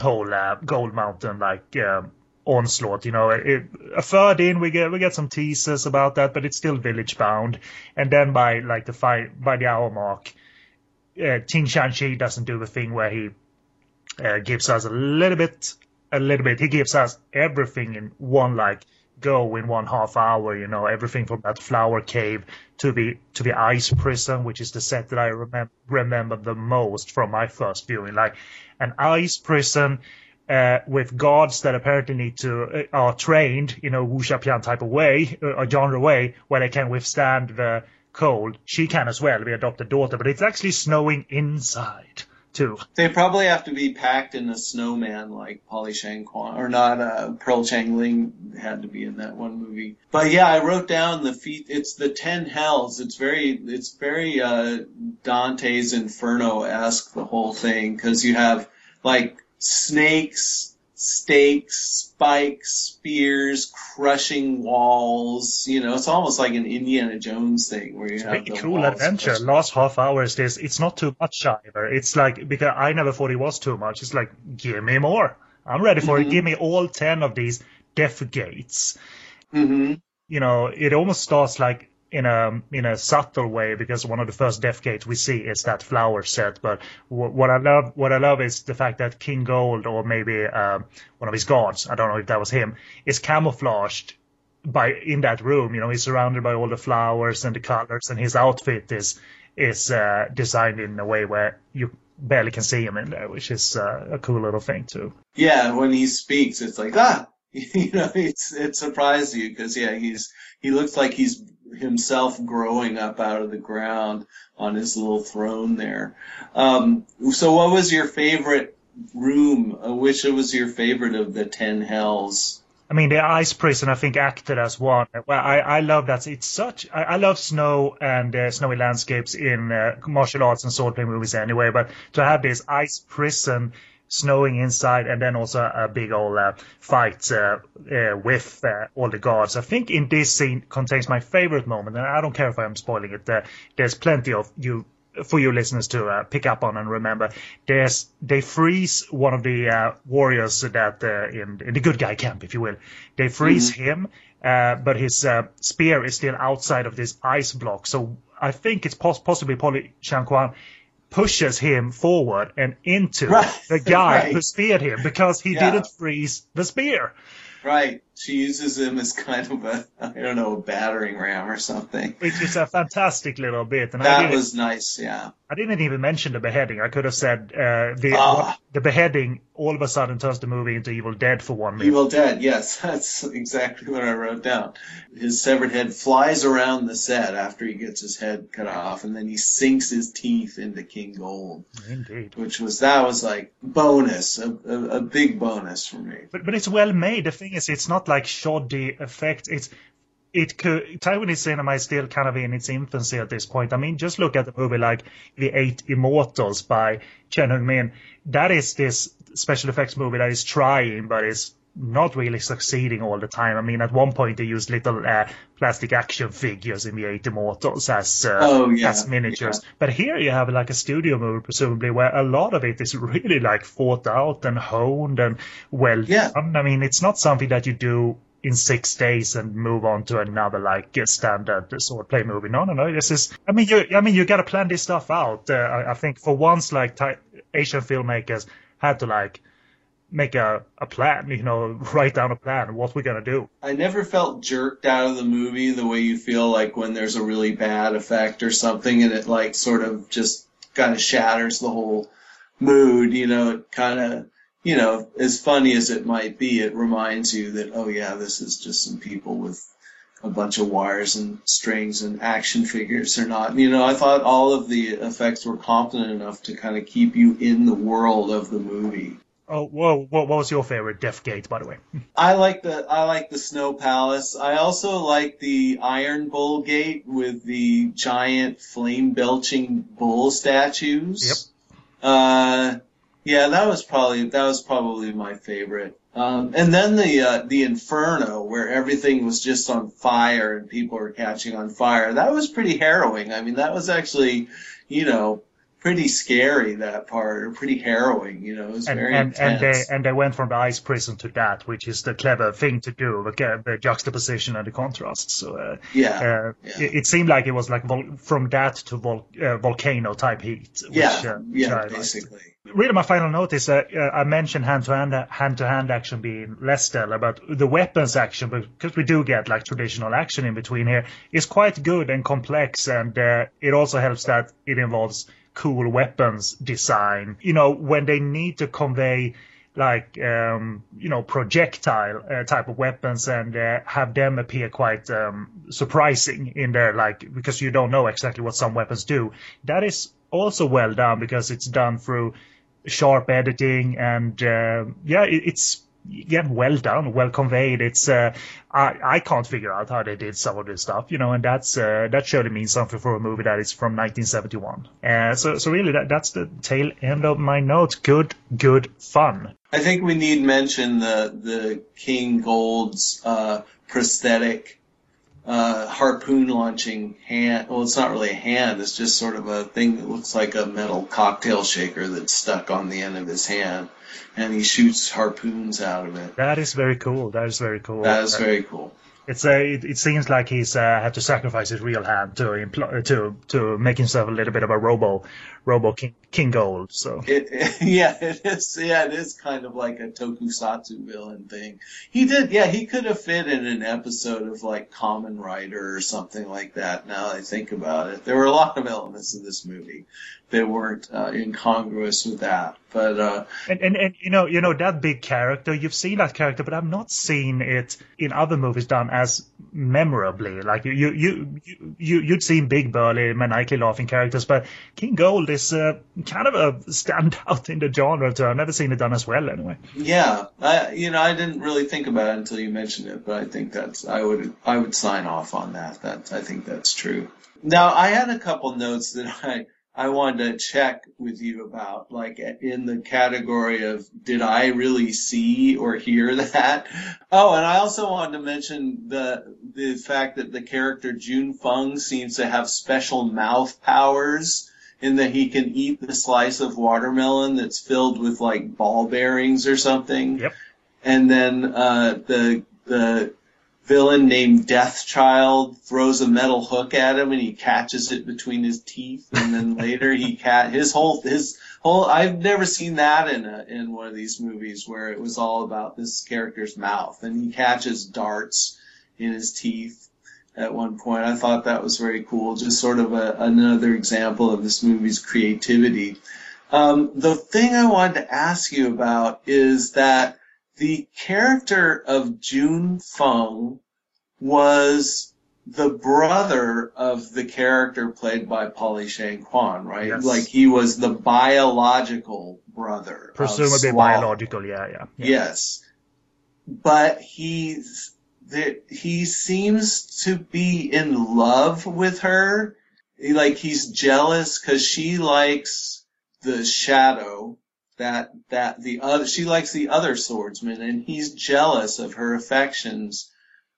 whole uh, Gold Mountain like. Um, onslaught. You know, it, a third in we get we get some teasers about that, but it's still village bound. And then by like the five by the hour mark, uh, Ting Shanxi doesn't do the thing where he uh, gives us a little bit, a little bit. He gives us everything in one like go in one half hour. You know, everything from that flower cave to the to the ice prison, which is the set that I remember remember the most from my first viewing. Like an ice prison. Uh, with guards that apparently need to uh, are trained in a wuxia type of way, uh, a genre way, where they can withstand the cold, she can as well be adopted daughter, but it's actually snowing inside too. They probably have to be packed in a snowman like Polly Shang Kwan, or not, uh, Pearl Chang Ling had to be in that one movie. But yeah, I wrote down the feet, it's the ten hells. It's very, it's very, uh, Dante's Inferno-esque, the whole thing, cause you have like snakes, stakes, spikes, spears, crushing walls. You know, it's almost like an Indiana Jones thing where you it's have pretty cool adventure. Last half hour is this. It's not too much either. It's like because I never thought it was too much. It's like give me more. I'm ready for mm-hmm. it. Give me all ten of these death gates. Mm-hmm. You know, it almost starts like in a in a subtle way because one of the first death gates we see is that flower set. But w- what I love what I love is the fact that King Gold or maybe uh, one of his guards, I don't know if that was him, is camouflaged by in that room. You know, he's surrounded by all the flowers and the colors, and his outfit is is uh, designed in a way where you barely can see him in there, which is uh, a cool little thing too. Yeah, when he speaks, it's like ah, you know, it's it surprised you because yeah, he's he looks like he's himself growing up out of the ground on his little throne there. Um, so, what was your favorite room? Uh, which was your favorite of the ten hells? I mean, the ice prison, I think, acted as one. Well, I, I love that. It's such. I, I love snow and uh, snowy landscapes in uh, martial arts and swordplay movies anyway. But to have this ice prison snowing inside, and then also a big old uh, fight uh, uh, with uh, all the guards. I think in this scene contains my favorite moment, and I don't care if I'm spoiling it. Uh, there's plenty of you for you listeners to uh, pick up on and remember. There's they freeze one of the warriors that in, in, the good guy camp, if you will. They freeze mm-hmm. him. but his spear is still outside of this ice block. So I think it's pos- possibly Polly Shang-Kwan pushes him forward and into right. the guy right. who speared him because he yeah. didn't freeze the spear. Right. She uses him as kind of a I don't know a battering ram or something. Which is a fantastic little bit. And I That was nice, yeah. I didn't even mention the beheading. I could have said uh, the Ah. the beheading all of a sudden turns the movie into Evil Dead for one minute. Evil Dead, yes, that's exactly what I wrote down. His severed head flies around the set after he gets his head cut off, and then he sinks his teeth into King Gold, Indeed. which was that was like bonus, a, a, a big bonus for me. But but it's well made. The thing is, it's not like shoddy effects. It's it could Taiwanese cinema is still kind of in its infancy at this point. I mean, just look at the movie like The Eight Immortals by Chen Hung-min. That is this special effects movie that is trying, but is not really succeeding all the time. I mean, at one point they used little uh, plastic action figures in The Eight Immortals as uh, Oh, yeah, as miniatures. But here you have like a studio movie, presumably, where a lot of it is really like thought out and honed and well Yeah. done. I mean, it's not something that you do in six days and move on to another like standard sword play movie. No, no, no. This is. I mean, you. I mean, you got to plan this stuff out. Uh, I, I think for once, like Asian filmmakers had to like make a, a plan. You know, write down a plan. What we're gonna do. I never felt jerked out of the movie the way you feel like when there's a really bad effect or something and it like sort of just kind of shatters the whole mood, you know, it kind of, you know, as funny as it might be, it reminds you that, oh yeah, this is just some people with a bunch of wires and strings and action figures or not. You know, I thought all of the effects were competent enough to kind of keep you in the world of the movie. Oh, whoa! What, what was your favorite Death Gate, by the way? I like the I like the Snow Palace. I also like the Iron Bull Gate with the giant flame belching bull statues. Yep. Uh, yeah, that was probably that was probably my favorite. Um, and then the uh, the Inferno, where everything was just on fire and people were catching on fire. That was pretty harrowing. I mean, that was actually, you know, pretty scary. That part, or pretty harrowing. You know, it was and very and, and they intense. and they went from the ice prison to that, which is the clever thing to do, the, the juxtaposition and the contrast. So uh, yeah. uh, yeah. It, it seemed like it was like vol- from that to vol- uh, volcano type heat. Which, yeah, uh, yeah, I liked. basically. Really, my final note is that uh, I mentioned hand to hand hand to hand action being less stellar, but the weapons action, because we do get like traditional action in between here, is quite good and complex, and uh, it also helps that it involves cool weapons design. You know, when they need to convey like um, you know projectile uh, type of weapons and uh, have them appear quite um, surprising in there, like because you don't know exactly what some weapons do. That is also well done because it's done through sharp editing and uh, yeah, it, it's again well done, well conveyed. It's uh, I I can't figure out how they did some of this stuff, you know, and that's uh, that surely means something for a movie that is from 1971. Uh, so so really that that's the tail end of my notes. Good, good fun. I think we need mention the the King Gold's uh, prosthetic uh, harpoon launching hand. Well, it's not really a hand. It's just sort of a thing that looks like a metal cocktail shaker that's stuck on the end of his hand, and he shoots harpoons out of it. That is very cool. That is very cool. That is very cool. It's a. It, it seems like he's uh, had to sacrifice his real hand to impl- to to make himself a little bit of a robo, robo king, king gold. So It, it- yeah, it is. Yeah, it is kind of like a tokusatsu villain thing. He did. Yeah, he could have fit in an episode of like Kamen Rider or something like that. Now that I think about it, there were a lot of elements in this movie that weren't uh, incongruous with that. But uh, and, and and you know you know that big character. You've seen that character, but I've not seen it in other movies done as memorably. Like you you you you you- you'd seen big burly maniacally laughing characters, but King Gold is uh, kind of a standout in the genre. Too. I've never seen it done as well. Anyway. yeah, I you know I didn't really think about it until you mentioned it, but I think that's I would I would sign off on that. That I think that's true. Now I had a couple notes that I I wanted to check with you about, like in the category of did I really see or hear that? Oh, and I also wanted to mention the the fact that the character June Fung seems to have special mouth powers in that he can eat the slice of watermelon that's filled with like ball bearings or something. Yep. And then uh, the the villain named Deathchild throws a metal hook at him and he catches it between his teeth and then later he cat his whole his whole I've never seen that in a in one of these movies where it was all about this character's mouth and he catches darts in his teeth at one point. I thought that was very cool, just sort of a, another example of this movie's creativity. Um, the thing I wanted to ask you about is that the character of June Feng was the brother of the character played by Polly Shang Kwan, right? Yes. Like he was the biological brother. Presumably biological, yeah, yeah. yeah. Yes. But he's that he seems to be in love with her. He- Like he's jealous because she likes the shadow that that the other she likes the other swordsman and he's jealous of her affections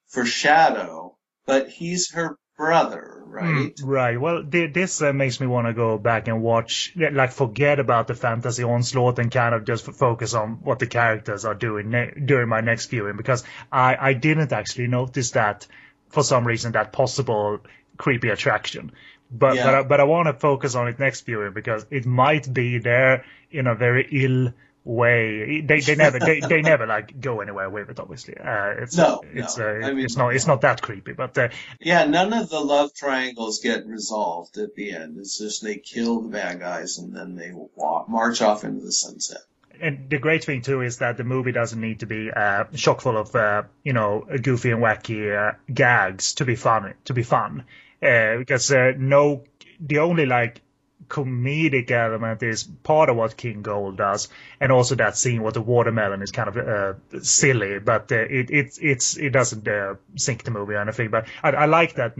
for Shadow, but he's her brother, right? Mm, right. Well, thi- this uh, makes me want to go back and watch, like, forget about the fantasy onslaught and kind of just f- focus on what the characters are doing ne- during my next viewing because I, I didn't actually notice that for some reason that possible creepy attraction. But Yeah. but I, but I want to focus on it next viewing because it might be there in a very ill way. They they never they, they never like go anywhere with it. Obviously, uh, it's No, it's no. uh, I mean, it's not it's not that creepy. But uh, Yeah, none of the love triangles get resolved at the end. It's just they kill the bad guys and then they walk, march off into the sunset. and the great thing too is that the movie doesn't need to be uh, chock full of uh, you know goofy and wacky uh, gags to be fun to be fun uh, because uh, no the only like comedic element is part of what King Gold does, and also that scene with the watermelon is kind of uh, silly, but uh, it it it's it doesn't uh, sink the movie or anything. But I, I like that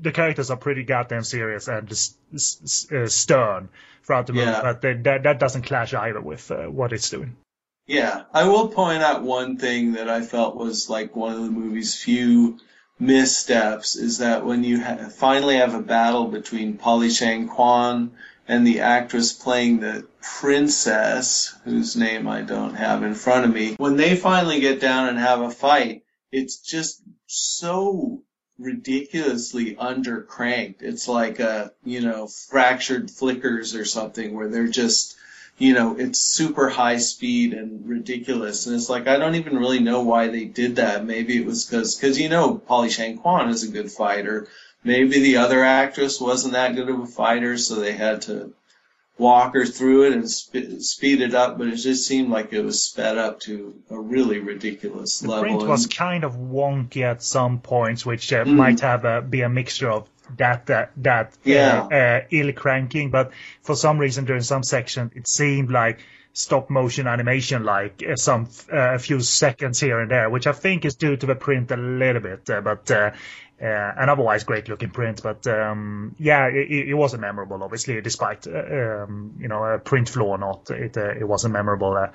the characters are pretty goddamn serious and uh, stern throughout the movie, Yeah. but uh, that that doesn't clash either with uh, what it's doing. Yeah, I will point out one thing that I felt was like one of the movie's few missteps is that when you ha- finally have a battle between Polly Shang Kwan and the actress playing the princess, whose name I don't have in front of me, when they finally get down and have a fight, it's just so ridiculously undercranked. It's like a, you know, fractured flickers or something where they're just you know, it's super high speed and ridiculous. And it's like, I don't even really know why they did that. Maybe it was because, because you know, Polly Shang Kwan is a good fighter. Maybe the other actress wasn't that good of a fighter, so they had to walk her through it and sp- speed it up. But it just seemed like it was sped up to a really ridiculous The level. print And- was kind of wonky at some points, which uh, Mm. might have uh, be a mixture of that uh, that Yeah. uh, uh, ill cranking, but for some reason during some section it seemed like stop motion animation, like uh, some uh, a few seconds here and there, which I think is due to the print a little bit, uh, but. Uh, an otherwise great looking print, but um, yeah, it, it wasn't memorable. Obviously, despite uh, um, you know a print flaw or not, it uh, it wasn't memorable.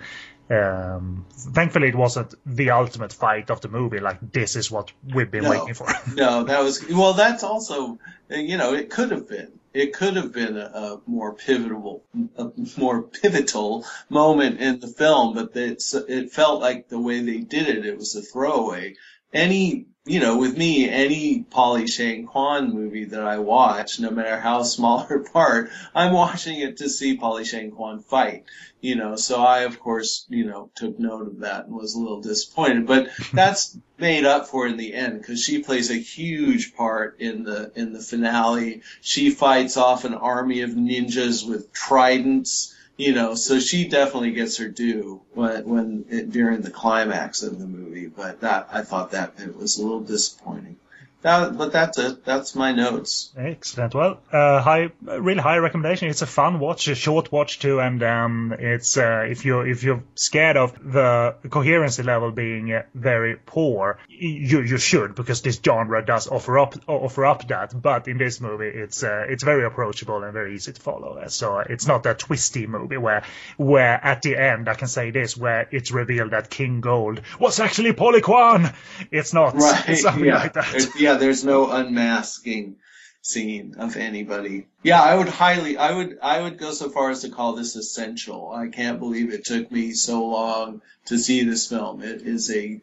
Uh, um, thankfully, it wasn't the ultimate fight of the movie. Like this is what we've been No. waiting for. No, that was well. That's also, you know, it could have been. It could have been a, a more pivotal, a more pivotal moment in the film, but it's, it felt like the way they did it, it was a throwaway. Any, you know, with me, any Polly Shang Kwan movie that I watch, no matter how small her part, I'm watching it to see Polly Shang Kwan fight. You know, so I of course, you know, took note of that and was a little disappointed, but that's made up for in the end because she plays a huge part in the in the finale. She fights off an army of ninjas with tridents, you know, so she definitely gets her due when when it, during the climax of the movie. But that I thought that it was a little disappointing. That, but that's it. That's my notes. Excellent. Well, uh, high, really high recommendation. It's a fun watch, a short watch too, and um, it's uh, if you're if you're scared of the coherency level being uh, very poor, you you should because this genre does offer up offer up that. But in this movie, it's uh, it's very approachable and very easy to follow. So it's not a twisty movie where where at the end I can say this where it's revealed that King Gold was actually Polly Kwan. It's not Right. something yeah. like that. Yeah, there's no unmasking scene of anybody. Yeah, I would highly, I would, I would go so far as to call this essential. I can't believe it took me so long to see this film. It is a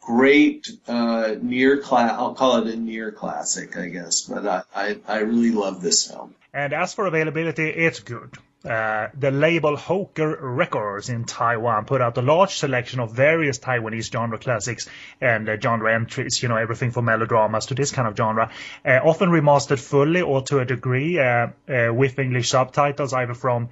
great uh, near class. I'll call it a near classic, I guess. But I, I, I really love this film. And as for availability, it's good. Uh, the label Hoker Records in Taiwan put out a large selection of various Taiwanese genre classics and uh, genre entries, you know, everything from melodramas to this kind of genre, uh, often remastered fully or to a degree uh, uh, with English subtitles, either from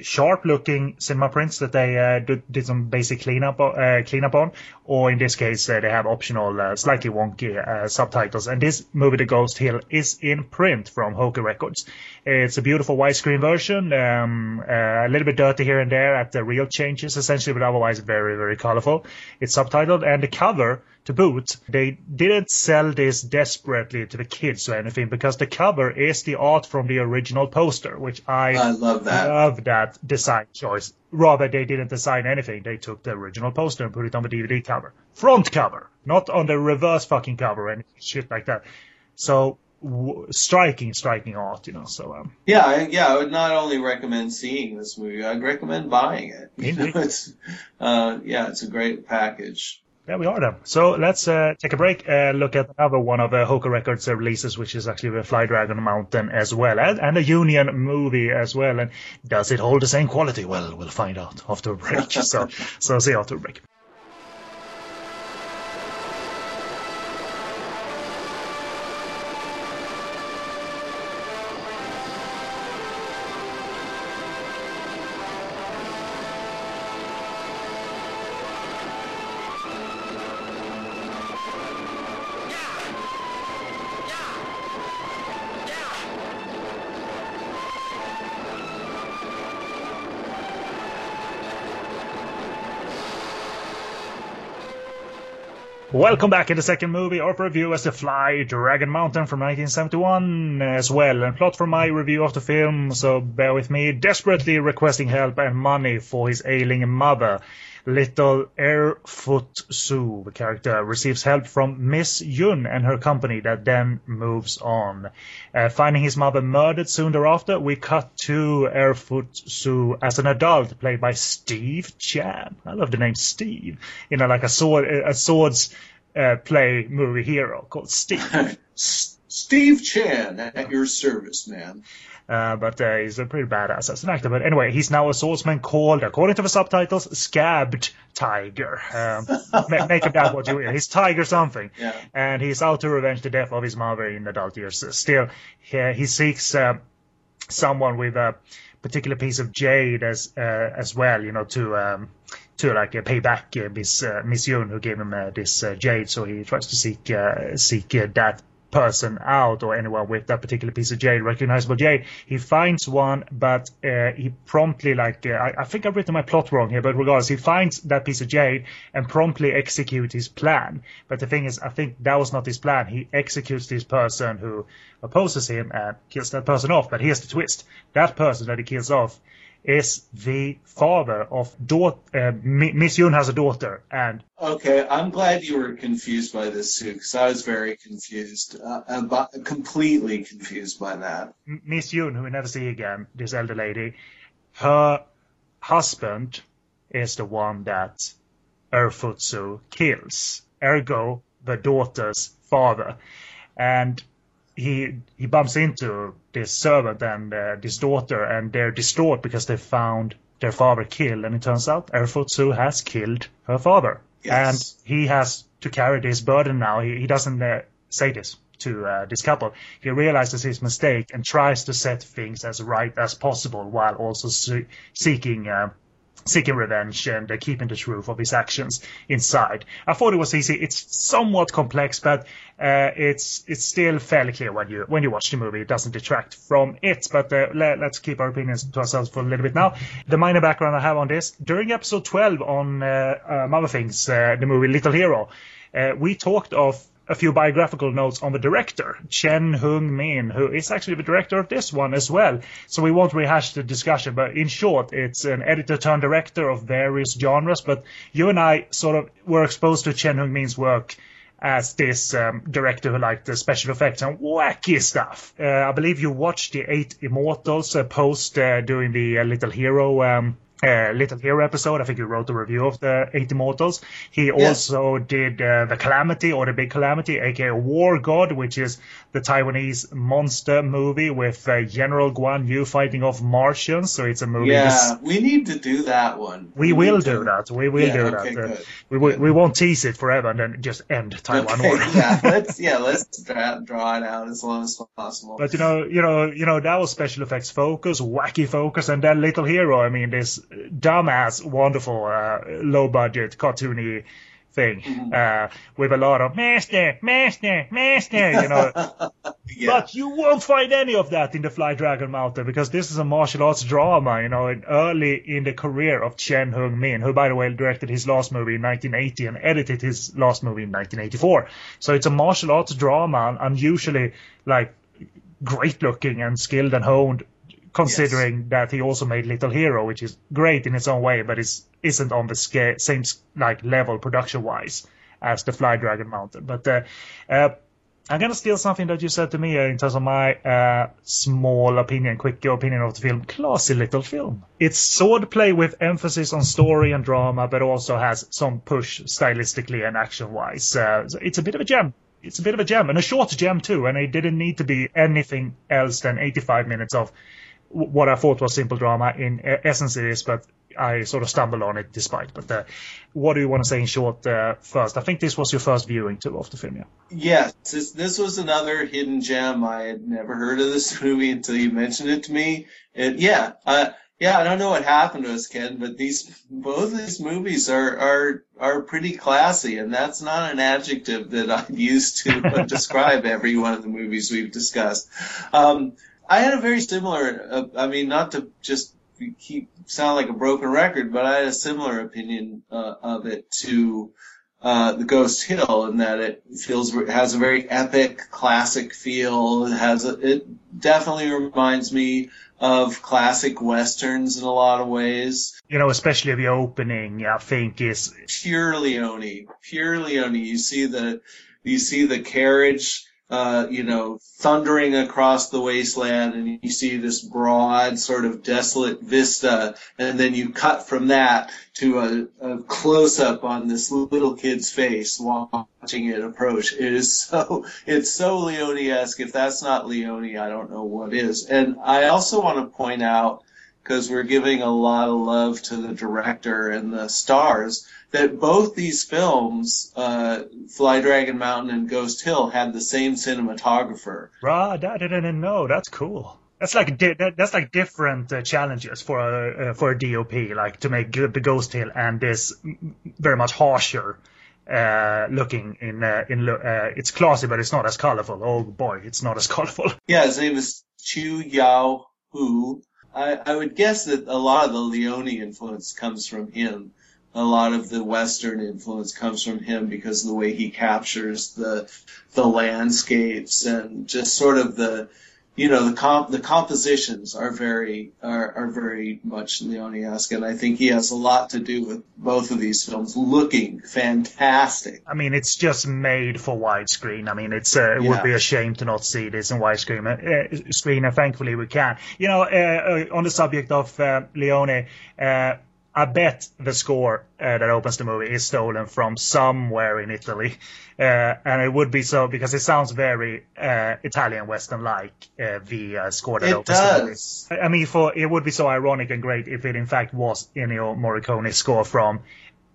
sharp looking cinema prints that they uh, did, did, some basic cleanup uh, cleanup on, or in this case uh, they have optional uh, slightly wonky uh, subtitles. And this movie, The Ghost Hill, is in print from Hoker Records. It's a beautiful widescreen version, um, uh, a little bit dirty here and there at the real changes, essentially, but otherwise very very colorful. It's subtitled, and the cover to boot, they didn't sell this desperately to the kids or anything because the cover is the art from the original poster, which I, I love that. Love that design choice. Rather, they didn't design anything. They took the original poster and put it on the DVD cover. Front cover, not on the reverse fucking cover and shit like that. So w- striking, striking art, you know. So um, yeah, I, yeah, I would not only recommend seeing this movie, I'd recommend buying it. You know, it's, uh, yeah, it's a great package there we are then. So let's uh, take a break and look at another one of uh, Hoker Records uh, releases, which is actually the Fly Dragon Mountain as well, and, and a Union movie as well. And does it hold the same quality? Well, we'll find out after a break. so, so see you after a break. Welcome back in the second movie of review as The Fly Dragon Mountain from 1971 as well. And plot for my review of the film, so bear with me. Desperately requesting help and money for his ailing mother. Little Airfoot the character, receives help from Miss Yun and her company that then moves on. Uh, finding his mother murdered soon thereafter, we cut to Airfoot Sue as an adult, played by Steve Chan. I love the name Steve. You know, like a sword, a swords uh, play movie hero called Steve. Steve Chan at your service, man. Uh, but uh, he's a pretty badass as an actor. But anyway, he's now a swordsman called, according to the subtitles, Scabbed Tiger. Um, make of that what you will. He's Tiger something. Yeah. And he's out to revenge the death of his mother in adult years. Still, he, he seeks uh, someone with a particular piece of jade as uh, as well, you know, to um, to like uh, pay back uh, Miss uh, Miss Yun who gave him uh, this uh, jade. So he tries to seek uh, seek uh, that person out or anyone with that particular piece of jade, recognizable jade. He finds one, but uh, he promptly, like, uh, I, I, think I've written my plot wrong here, but regardless, he finds that piece of jade and promptly executes his plan. But the thing is, I think that was not his plan. He executes this person who opposes him and kills that person off. But here's the twist. That person that he kills off is the father of daughter. Uh, Miss Yun has a daughter, and okay, I'm glad you were confused by this too, because I was very confused, uh, about, completely confused by that. Miss Yun, who we never see again, this elder lady, her husband is the one that Erfutsu kills. Ergo, the daughter's father, and he he bumps into this servant and uh, this daughter, and they're distraught because they found their father killed, and it turns out Erfutsu has killed her father, yes. and he has to carry this burden now. He, he doesn't uh, say this to uh, this couple. He realizes his mistake and tries to set things as right as possible while also se- seeking uh, seeking revenge and uh, keeping the truth of his actions inside. I thought it was easy. It's somewhat complex, but uh, it's it's still fairly clear when you when you watch the movie. It doesn't detract from it. But uh, let, us keep our opinions to ourselves for a little bit now. The minor background I have on this during episode 12 on uh, um, other things, uh, the movie Little Hero, uh, we talked of a few biographical notes on the director, Chen Hung Min, who is actually the director of this one as well. So we won't rehash the discussion, but in short, it's an editor turned director of various genres. But you and I sort of were exposed to Chen Hung Min's work as this um, director who liked the special effects and wacky stuff. Uh, I believe you watched the Eight Immortals uh, post uh, during the uh, Little Hero um, uh, Little Hero episode. I think he wrote a review of the Eight Immortals. He Yes. also did uh, the Calamity or the Big Calamity, aka War God, which is the Taiwanese monster movie with uh, General Guan Yu fighting off Martians. So it's a movie. Yeah, we need to do that one. We will need to- do that. We will Yeah, do okay, that. Uh, good. we, will, we won't tease it forever and then just end Taiwan Okay, War. yeah, let's yeah, let's draw, draw it out as long as possible. But you know, you know, you know, that was special effects focus, wacky focus, and then Little Hero. I mean, this dumbass, wonderful, uh, low budget, cartoony thing Mm-hmm. uh, with a lot of master, master, master. You know, yeah. but you won't find any of that in the Fly Dragon Mountain because this is a martial arts drama. You know, and early in the career of Chen Hung Min, who by the way directed his last movie in 1980 and edited his last movie in 1984. So it's a martial arts drama, and unusually like great looking and skilled and honed. Considering that he also made Little Hero, which is great in its own way, but is isn't on the scale, same like level production wise as the Fly Dragon Mountain. But uh, uh, I'm gonna steal something that you said to me uh, in terms of my uh, small opinion, quick opinion of the film. Classy little film. It's swordplay with emphasis on story and drama, but also has some push stylistically and action-wise. Uh, so it's a bit of a gem. It's a bit of a gem and a short gem too. And it didn't need to be anything else than 85 minutes of what I thought was simple drama. In essence, it is, but I sort of stumbled on it despite. But uh, what do you want to say in short uh, first? I think this was your first viewing too of the film, yeah. Yes, this, this was another hidden gem. I had never heard of this movie until you mentioned it to me. And yeah, uh, yeah, I don't know what happened to us, Ken, but these both these movies are are are pretty classy, and that's not an adjective that I've used to describe every one of the movies we've discussed. Um, I had a very similar. Uh, I mean, not to just keep sound like a broken record, but I had a similar opinion uh, of it to uh, the Ghost Hill in that it feels has a very epic, classic feel. It has a, it definitely reminds me of classic westerns in a lot of ways. you know, especially the opening, I think is Pure Leone, pure Leone. You see the you see the carriage. Uh, you know, thundering across the wasteland, and you see this broad, sort of desolate vista, and then you cut from that to a, a close up on this little kid's face watching it approach. It is so, it's so Leone-esque. If that's not Leone, I don't know what is. And I also want to point out, because we're giving a lot of love to the director and the stars, that both these films, uh, Fly Dragon Mountain and Ghost Hill, had the same cinematographer. Right, I didn't know. That's cool. That's like di- that, that's like different uh, challenges for a uh, for a DOP, like to make the Ghost Hill and this very much harsher uh, looking in uh, in uh, it's classy, but it's not as colorful. Oh boy, it's not as colorful. Yeah, his name is Chu Yao Hu. I, I would guess that a lot of the Leone influence comes from him. A lot of the Western influence comes from him because of the way he captures the the landscapes and just sort of the you know the comp the compositions are very are, are very much Leone-esque, and I think he has a lot to do with both of these films looking fantastic. I mean, it's just made for widescreen. I mean, it's uh, it would be a shame to not see this in widescreen. Uh, screen, and thankfully we can. You know, uh, uh, on the subject of uh, Leone, uh, I bet the score uh, that opens the movie is stolen from somewhere in Italy, uh, and it would be so because it sounds very uh, Italian Western-like. Uh, the uh, score that It opens the movie. does. I mean, for it would be so ironic and great if it in fact was Ennio Morricone's score from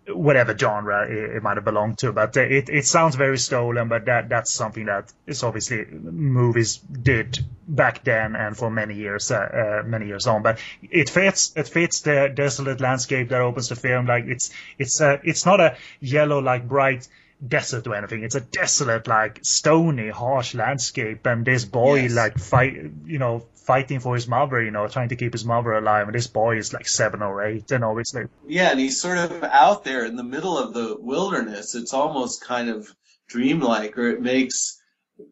whatever genre it, it might have belonged to. But uh, it it sounds very stolen. But that that's something that is obviously movies did back then and for many years uh, uh, many years on. But it fits it fits the desolate landscape that opens the film. Like it's it's uh, it's not a yellow like bright desert or anything. It's a desolate, like stony, harsh landscape, and this boy Yes. like fight, you know, fighting for his mother, you know, trying to keep his mother alive. And this boy is like seven or eight, and obviously, Yeah, and he's sort of out there in the middle of the wilderness. It's almost kind of dreamlike, or it makes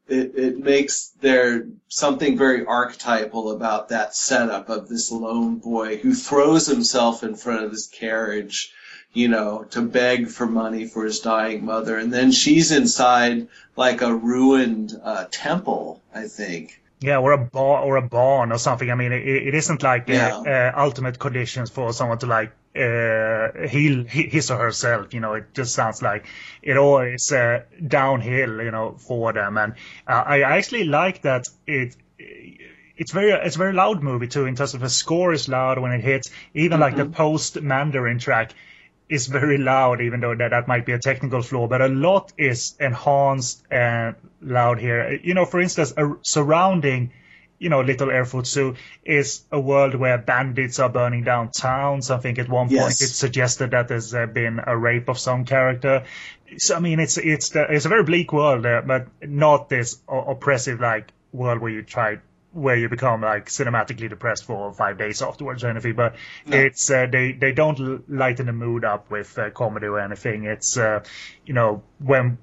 it, it makes there something very archetypal about that setup of this lone boy who throws himself in front of this carriage, you know, to beg for money for his dying mother, and then she's inside like a ruined uh, temple, I think. Yeah, or a bar or a barn or something. I mean, it, it isn't like uh, Yeah. uh, ultimate conditions for someone to like uh, heal his or herself. You know, it just sounds like it all is uh, downhill. You know, for them, and uh, I actually like that it. It's very it's a very loud movie too in terms of the score is loud when it hits. Even like the post Mandarin track is very loud, even though that, that might be a technical flaw, but a lot is enhanced and loud here. You know, for instance, a, surrounding, you know, Little Airfoot Zoo is a world where bandits are burning down towns. I think at one point Yes. it suggested that there's uh, been a rape of some character. So I mean, it's it's the, it's a very bleak world, uh, but not this o- oppressive like world where you try where you become like cinematically depressed for five days afterwards or anything. But it's uh, they they don't lighten the mood up with uh, comedy or anything. It's uh, you know when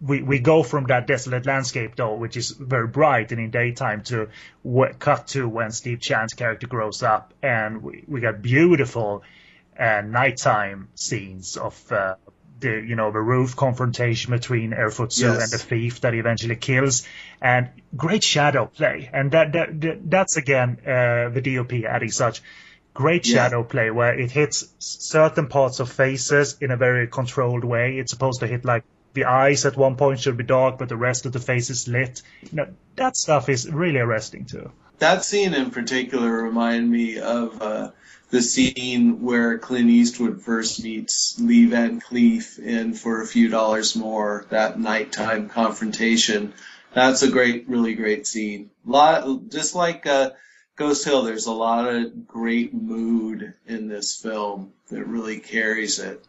we we go from that desolate landscape though, which is very bright and in daytime, to w- cut to when Steve Chan's character grows up, and we we got beautiful uh, nighttime scenes of. The you know the roof confrontation between Zu Yes. and the thief that he eventually kills, and great shadow play, and that, that, that that's again uh, the DOP adding such great Yeah. shadow play where it hits certain parts of faces in a very controlled way. It's supposed to hit like the eyes at one point should be dark, but the rest of the face is lit. You know, that stuff is really arresting too. That scene in particular reminded me of uh, the scene where Clint Eastwood first meets Lee Van Cleef in For a Few Dollars More, that nighttime confrontation. That's a great, really great scene. Lot, just like uh, Ghost Hill, there's a lot of great mood in this film that really carries it.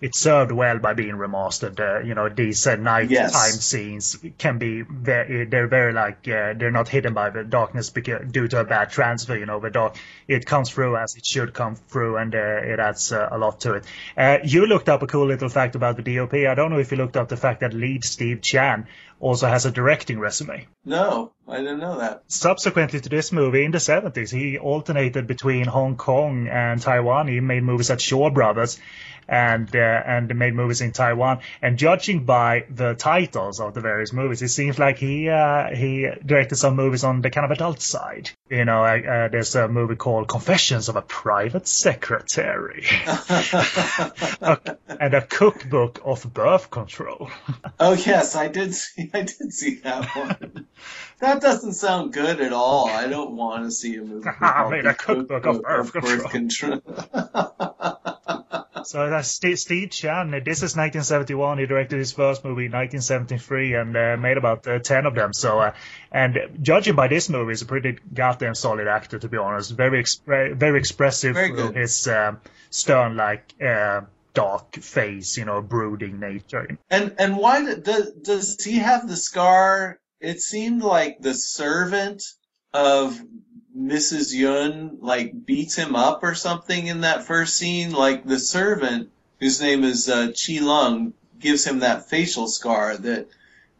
It's served well by being remastered. Uh, you know, these uh, nighttime Yes. scenes can be very, they're very like, uh, they're not hidden by the darkness because, due to a bad transfer, you know, the dark, it comes through as it should come through and uh, it adds uh, a lot to it. Uh, you looked up a cool little fact about the DOP. I don't know if you looked up the fact that lead Steve Chan also has a directing resume. No, I didn't know that. Subsequently to this movie, in the 70s, he alternated between Hong Kong and Taiwan. He made movies at Shaw Brothers and uh, and made movies in Taiwan. And judging by the titles of the various movies, it seems like he uh, he directed some movies on the kind of adult side. You know, uh, there's a movie called Confessions of a Private Secretary and a cookbook of birth control. Oh yes, I did see. I did see that one. that doesn't sound good at all. I don't want to see a movie. I made a cookbook of birth control. So that's Steve, Steve Chan. This is 1971. He directed his first movie in 1973 and uh, made about uh, 10 of them. So, uh, and judging by this movie, he's a pretty goddamn solid actor, to be honest. Very, expre- very expressive Very through his um stern, like uh, dark face, you know, brooding nature. And and why does does he have the scar? It seemed like the servant of Mrs. Yun like beats him up or something in that first scene. Like the servant, whose name is uh, Chi Lung, gives him that facial scar that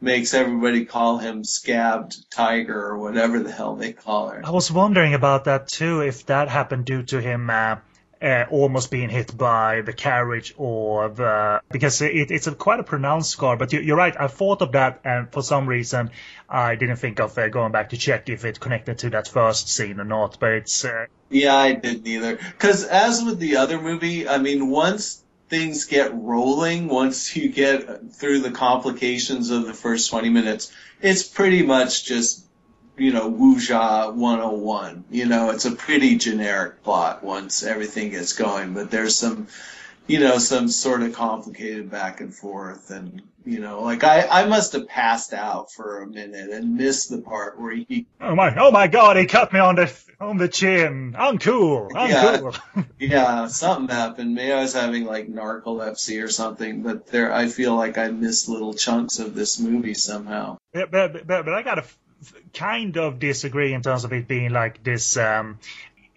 makes everybody call him Scabbed Tiger or whatever the hell they call her. I was wondering about that too, if that happened due to him uh, uh, almost being hit by the carriage or the because it, it's a quite a pronounced scar. But you, you're right. I thought of that, and for some reason, I didn't think of uh, going back to check if it connected to that first scene or not. But it's uh, Yeah, I didn't either. Because as with the other movie, I mean, once things get rolling, once you get through the complications of the first 20 minutes, it's pretty much just, you know, Wuxia 101. You know, it's a pretty generic plot once everything gets going, but there's some, you know, some sort of complicated back and forth and, you know, like I, I must have passed out for a minute and missed the part where he oh my oh my god, he cut me on the on the chin. Uncool, uncool. Yeah, cool. yeah, something happened. Maybe I was having like narcolepsy or something, but there, I feel like I missed little chunks of this movie somehow. Yeah, but, but, but I gotta f- f- kind of disagree in terms of it being like this. Um,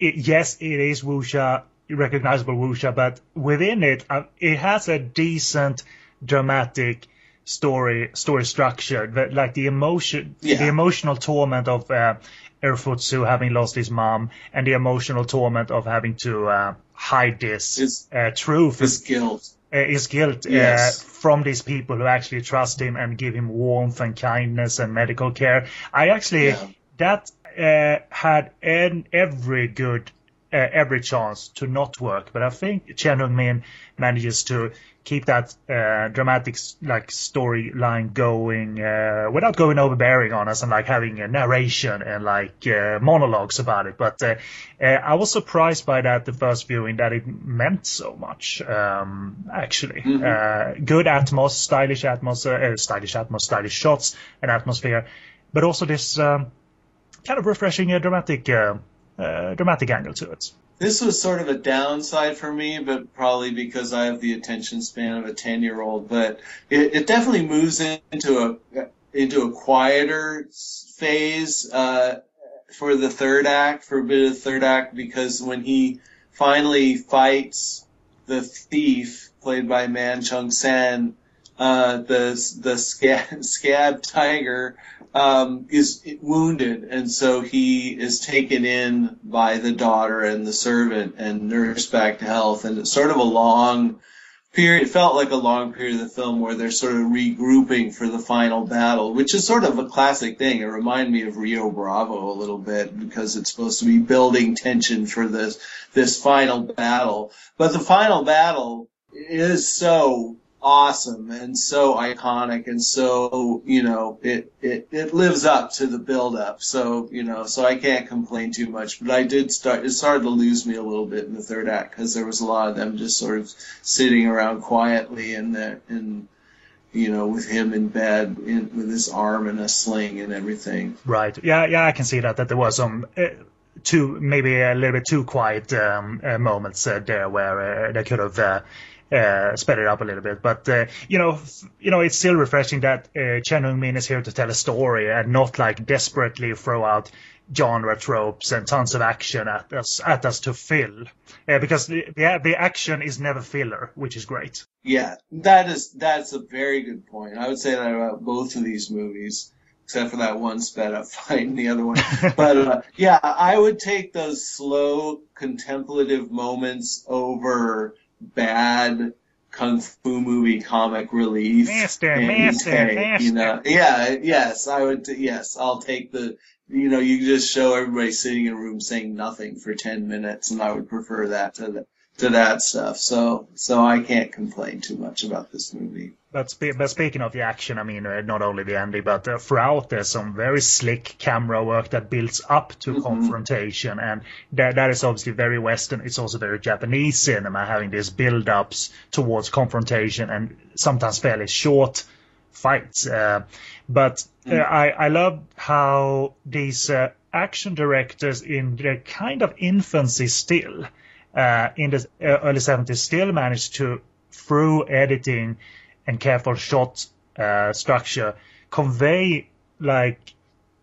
it, yes, it is wuxia, recognizable wuxia, but within it, uh, it has a decent dramatic story story structure. That like the emotion, Yeah. the emotional torment of uh, Erfutsu having lost his mom, and the emotional torment of having to uh, hide this His- uh, truth This guilt. Uh, his guilt Yes. uh, from these people who actually trust him and give him warmth and kindness and medical care. I actually Yeah. that uh, had an, every good, every chance to not work. But I think Chen Hong-min manages to keep that uh, dramatic like storyline going uh, without going overbearing on us and like having a narration and like uh, monologues about it. But uh, uh, I was surprised by that the first viewing that it meant so much. Um, actually, Mm-hmm. uh, good atmos, stylish atmos, uh, stylish atmos, stylish shots and atmosphere, but also this um, kind of refreshing uh, dramatic uh, dramatic angle to it. This was sort of a downside for me, but probably because I have the attention span of a ten year old. But it, it definitely moves into a into a quieter phase uh, for the third act, for a bit of the third act, because when he finally fights the thief played by Man Chung Sen, uh, the the scab, scab tiger um, is wounded, and so he is taken in by the daughter and the servant and nursed back to health. And it's sort of a long period. It felt like a long period of the film where they're sort of regrouping for the final battle, which is sort of a classic thing. It reminded me of Rio Bravo a little bit because it's supposed to be building tension for this this final battle. But the final battle is so awesome and so iconic and so you know it it it lives up to the build up so you know so I can't complain too much but I did start it started to lose me a little bit in the third act because there was a lot of them just sort of sitting around quietly and the and you know with him in bed in, with his arm in a sling and everything Right. Yeah, yeah, I can see that. That there was some uh, too maybe a little bit too quiet um, uh, moments uh, there where uh, they could have uh, sped it up a little bit. But uh, you know, f- you know, it's still refreshing that uh, Chen Hong-min is here to tell a story and not like desperately throw out genre tropes and tons of action at us at us to fill. Uh, because the, the the action is never filler, which is great. Yeah, that is that's a very good point. I would say that about both of these movies, except for that one sped up fight and the other one. but uh, yeah, I would take those slow contemplative moments over bad kung fu movie comic relief. Master, master, day, master. You know, yeah, yes, I would. Yes, I'll take the. You know, you just show everybody sitting in a room saying nothing for ten minutes, and I would prefer that to the, to that stuff. So, so I can't complain too much about this movie. But, spe- but speaking of the action, I mean, uh, not only the ending, but uh, throughout there's some very slick camera work that builds up to confrontation, and that that is obviously very Western. It's also very Japanese cinema, having these build-ups towards confrontation and sometimes fairly short fights. Uh, but uh, I I love how these uh, action directors in their kind of infancy still uh, in the uh, early 70s still managed to through editing and careful shot uh, structure convey like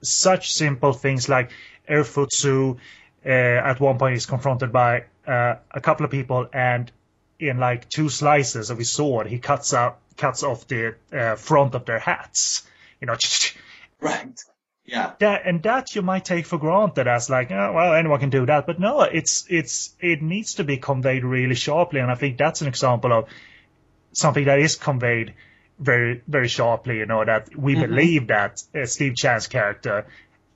such simple things like Erfutsu uh, at one point is confronted by uh, a couple of people and in like two slices of his sword he cuts out cuts off the uh, front of their hats you know Right. Yeah. that and that you might take for granted as like oh, well anyone can do that. But no it's it's it needs to be conveyed really sharply and i think that's an example of something that is conveyed very very sharply you know that we believe that uh, steve chan's character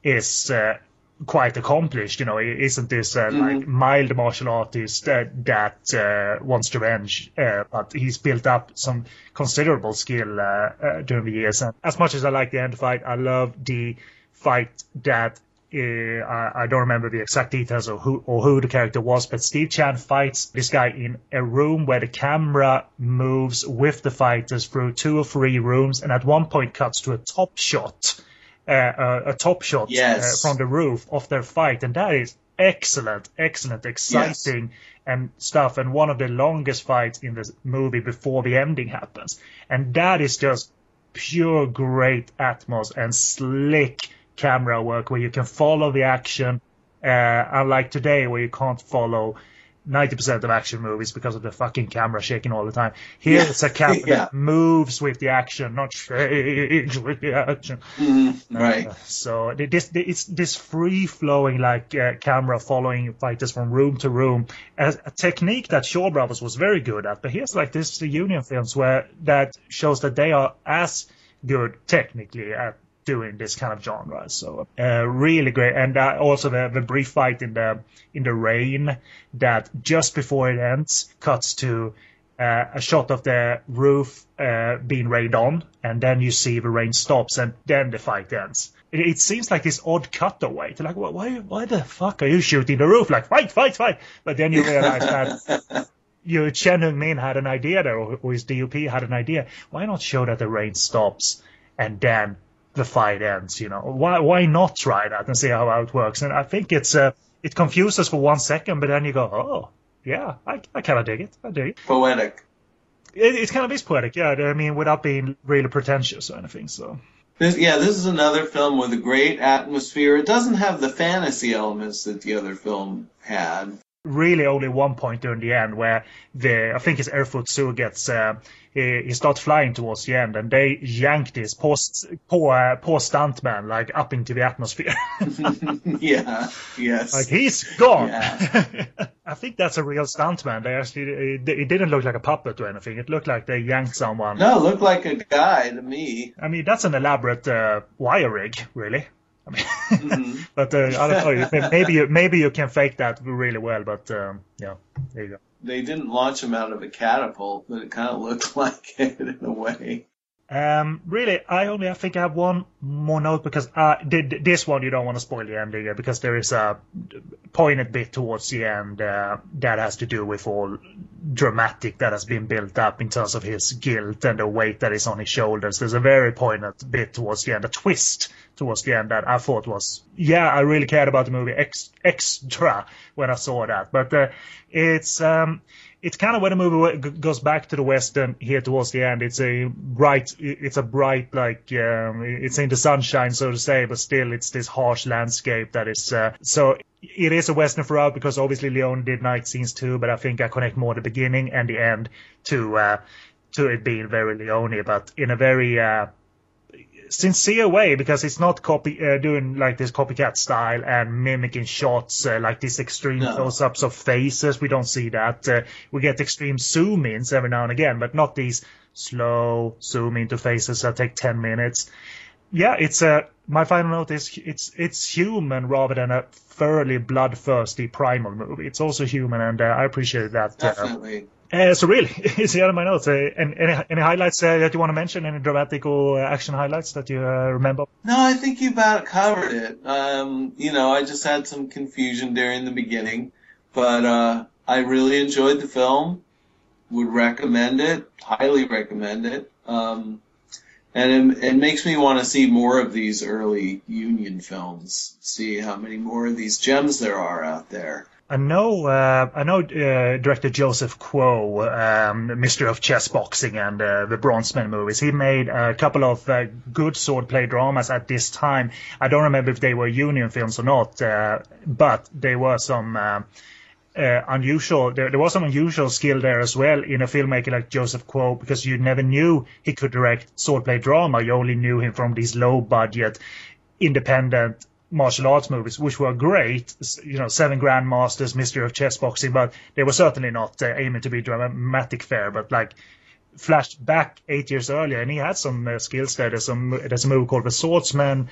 is uh, quite accomplished you know. He isn't this uh, like mild martial artist uh, that uh, wants revenge uh, but he's built up some considerable skill uh, uh, during the years. And as much as i like the end fight i love the fight that uh, I, I don't remember the exact details of who or who the character was, but Steve Chan fights this guy in a room where the camera moves with the fighters through two or three rooms, and at one point cuts to a top shot, uh, uh, a top shot Yes. uh, from the roof of their fight, and that is excellent, excellent, exciting, and stuff, and one of the longest fights in the movie before the ending happens, and that is just pure great atmos and slick camera work where you can follow the action uh, unlike today where you can't follow 90% of action movies because of the fucking camera shaking all the time. Here it's a camera Yeah. that moves with the action, not change with the action. Mhm. Right. So th- this it's this free flowing like uh, camera following fighters from room to room, a, a technique that Shaw Brothers was very good at. But here's like this the Union films where that shows that they are as good technically at doing this kind of genre. So uh, really great, and uh, also the, the brief fight in the in the rain that just before it ends cuts to uh, a shot of the roof uh, being rained on, and then you see the rain stops, and then the fight ends. It, it seems like this odd cutaway to like, why, why the fuck are you shooting the roof? Like, fight, fight, fight! But then you realize that you Chen Hong-min had an idea there, or, or his DOP had an idea. Why not show that the rain stops and then the fight ends? You know, why why not try that and see how, how it works? And I think it's uh, it confuses for one second, but then you go, oh yeah, I, I kind of dig it. I dig it. Poetic. it. It kind of is poetic, yeah. I mean, without being really pretentious or anything. So This, yeah, this is another film with a great atmosphere. It doesn't have the fantasy elements that the other film had. really only one point during the end where the I think it's Airfoot Sue gets uh, he, he starts flying towards the end and they yank this poor poor uh, poor stuntman like up into the atmosphere. yeah, yes. like he's gone. Yeah. I think that's a real stuntman. They actually it, it didn't look like a puppet or anything. It looked like they yanked someone. no, it looked like a guy to me. I mean that's an elaborate uh, wire rig, really. I mean, Mhm. but uh, I don't know. Maybe you, maybe you can fake that really well, but um, yeah, there you go. They didn't launch him out of a catapult, but it kind of looked like it in a way. Um, really, I only I think I have one more note because uh, th- this one you don't want to spoil the ending because there is a pointed bit towards the end uh, that has to do with all dramatic that has been built up in terms of his guilt and the weight that is on his shoulders. There's a very poignant bit towards the end, a twist towards the end that I thought was yeah, I really cared about the movie ex- extra when I saw that, but uh, it's um, it's kind of when the movie goes back to the western here towards the end. It's a bright, it's a bright like um, it's in the sunshine, so to say, but still it's this harsh landscape that is. Uh, so it is a western throughout because obviously Leone did night scenes too, but I think I connect more the beginning and the end to uh, to it being very Leone, but in a very uh, sincere way because it's not copy uh, doing like this copycat style and mimicking shots uh, like these extreme No. close-ups of faces. We don't see that. Uh, we get extreme zoom-ins every now and again, but not these slow zoom into faces that take ten minutes. Yeah, it's a. My final note is it's it's human rather than a thoroughly bloodthirsty primal movie. It's also human, and uh, I appreciate that. Uh, Definitely. Uh, so really, it's the end of my notes. Uh, any, any highlights uh, that you want to mention? Any dramatic or action highlights that you remember? No, I think you about covered it. Um, you know, I just had some confusion during the beginning, but uh, I really enjoyed the film. Would recommend it. Highly recommend it. Um, and it, it makes me want to see more of these early Union films. See how many more of these gems there are out there. I know, uh, I know, uh, director Joseph Kuo, um, Mystery of Chess Boxing and uh, the Bronzeman movies. He made a couple of uh, good swordplay dramas at this time. I don't remember if they were Union films or not, uh, but they were some uh, uh, unusual. There, there was some unusual skill there as well in a filmmaker like Joseph Kuo because you never knew he could direct swordplay drama. You only knew him from these low budget, independent martial arts movies, which were great. You know, Seven Grandmasters, Mystery of Chess Boxing, but they were certainly not uh, aiming to be dramatic fare. But like flashed back eight years earlier, and he had some uh, skills there. There's some there's a movie called The Swordsman,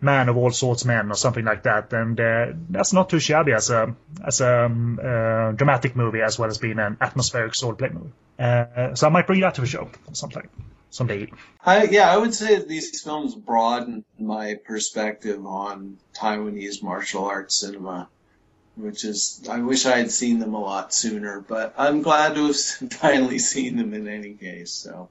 Man of All Swordsmen, or something like that, and uh, that's not too shabby as a as a um, uh, dramatic movie as well as being an atmospheric swordplay movie. Uh, so I might bring that to the show sometime, someday. I, yeah, I would say these films broaden my perspective on Taiwanese martial arts cinema, which is, I wish I had seen them a lot sooner, but I'm glad to have finally seen them in any case, so.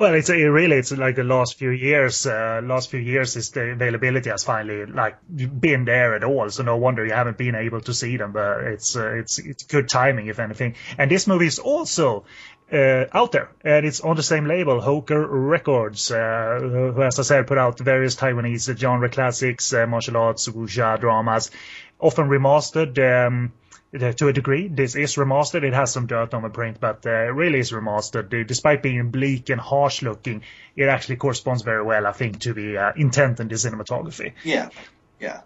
Well, it's it really it's like the last few years. Uh, last few years is the availability has finally like been there at all. So no wonder you haven't been able to see them. But it's uh, it's it's good timing if anything. And this movie is also uh, out there, and it's on the same label, Hoker Records, uh, who, as I said, put out various Taiwanese genre classics, uh, martial arts, wuxia dramas, often remastered. Um, to a degree. This is remastered. It has some dirt on the print, but uh, it really is remastered. Despite being bleak and harsh looking, it actually corresponds very well, I think, to the uh, intent and the cinematography. Yeah, yeah.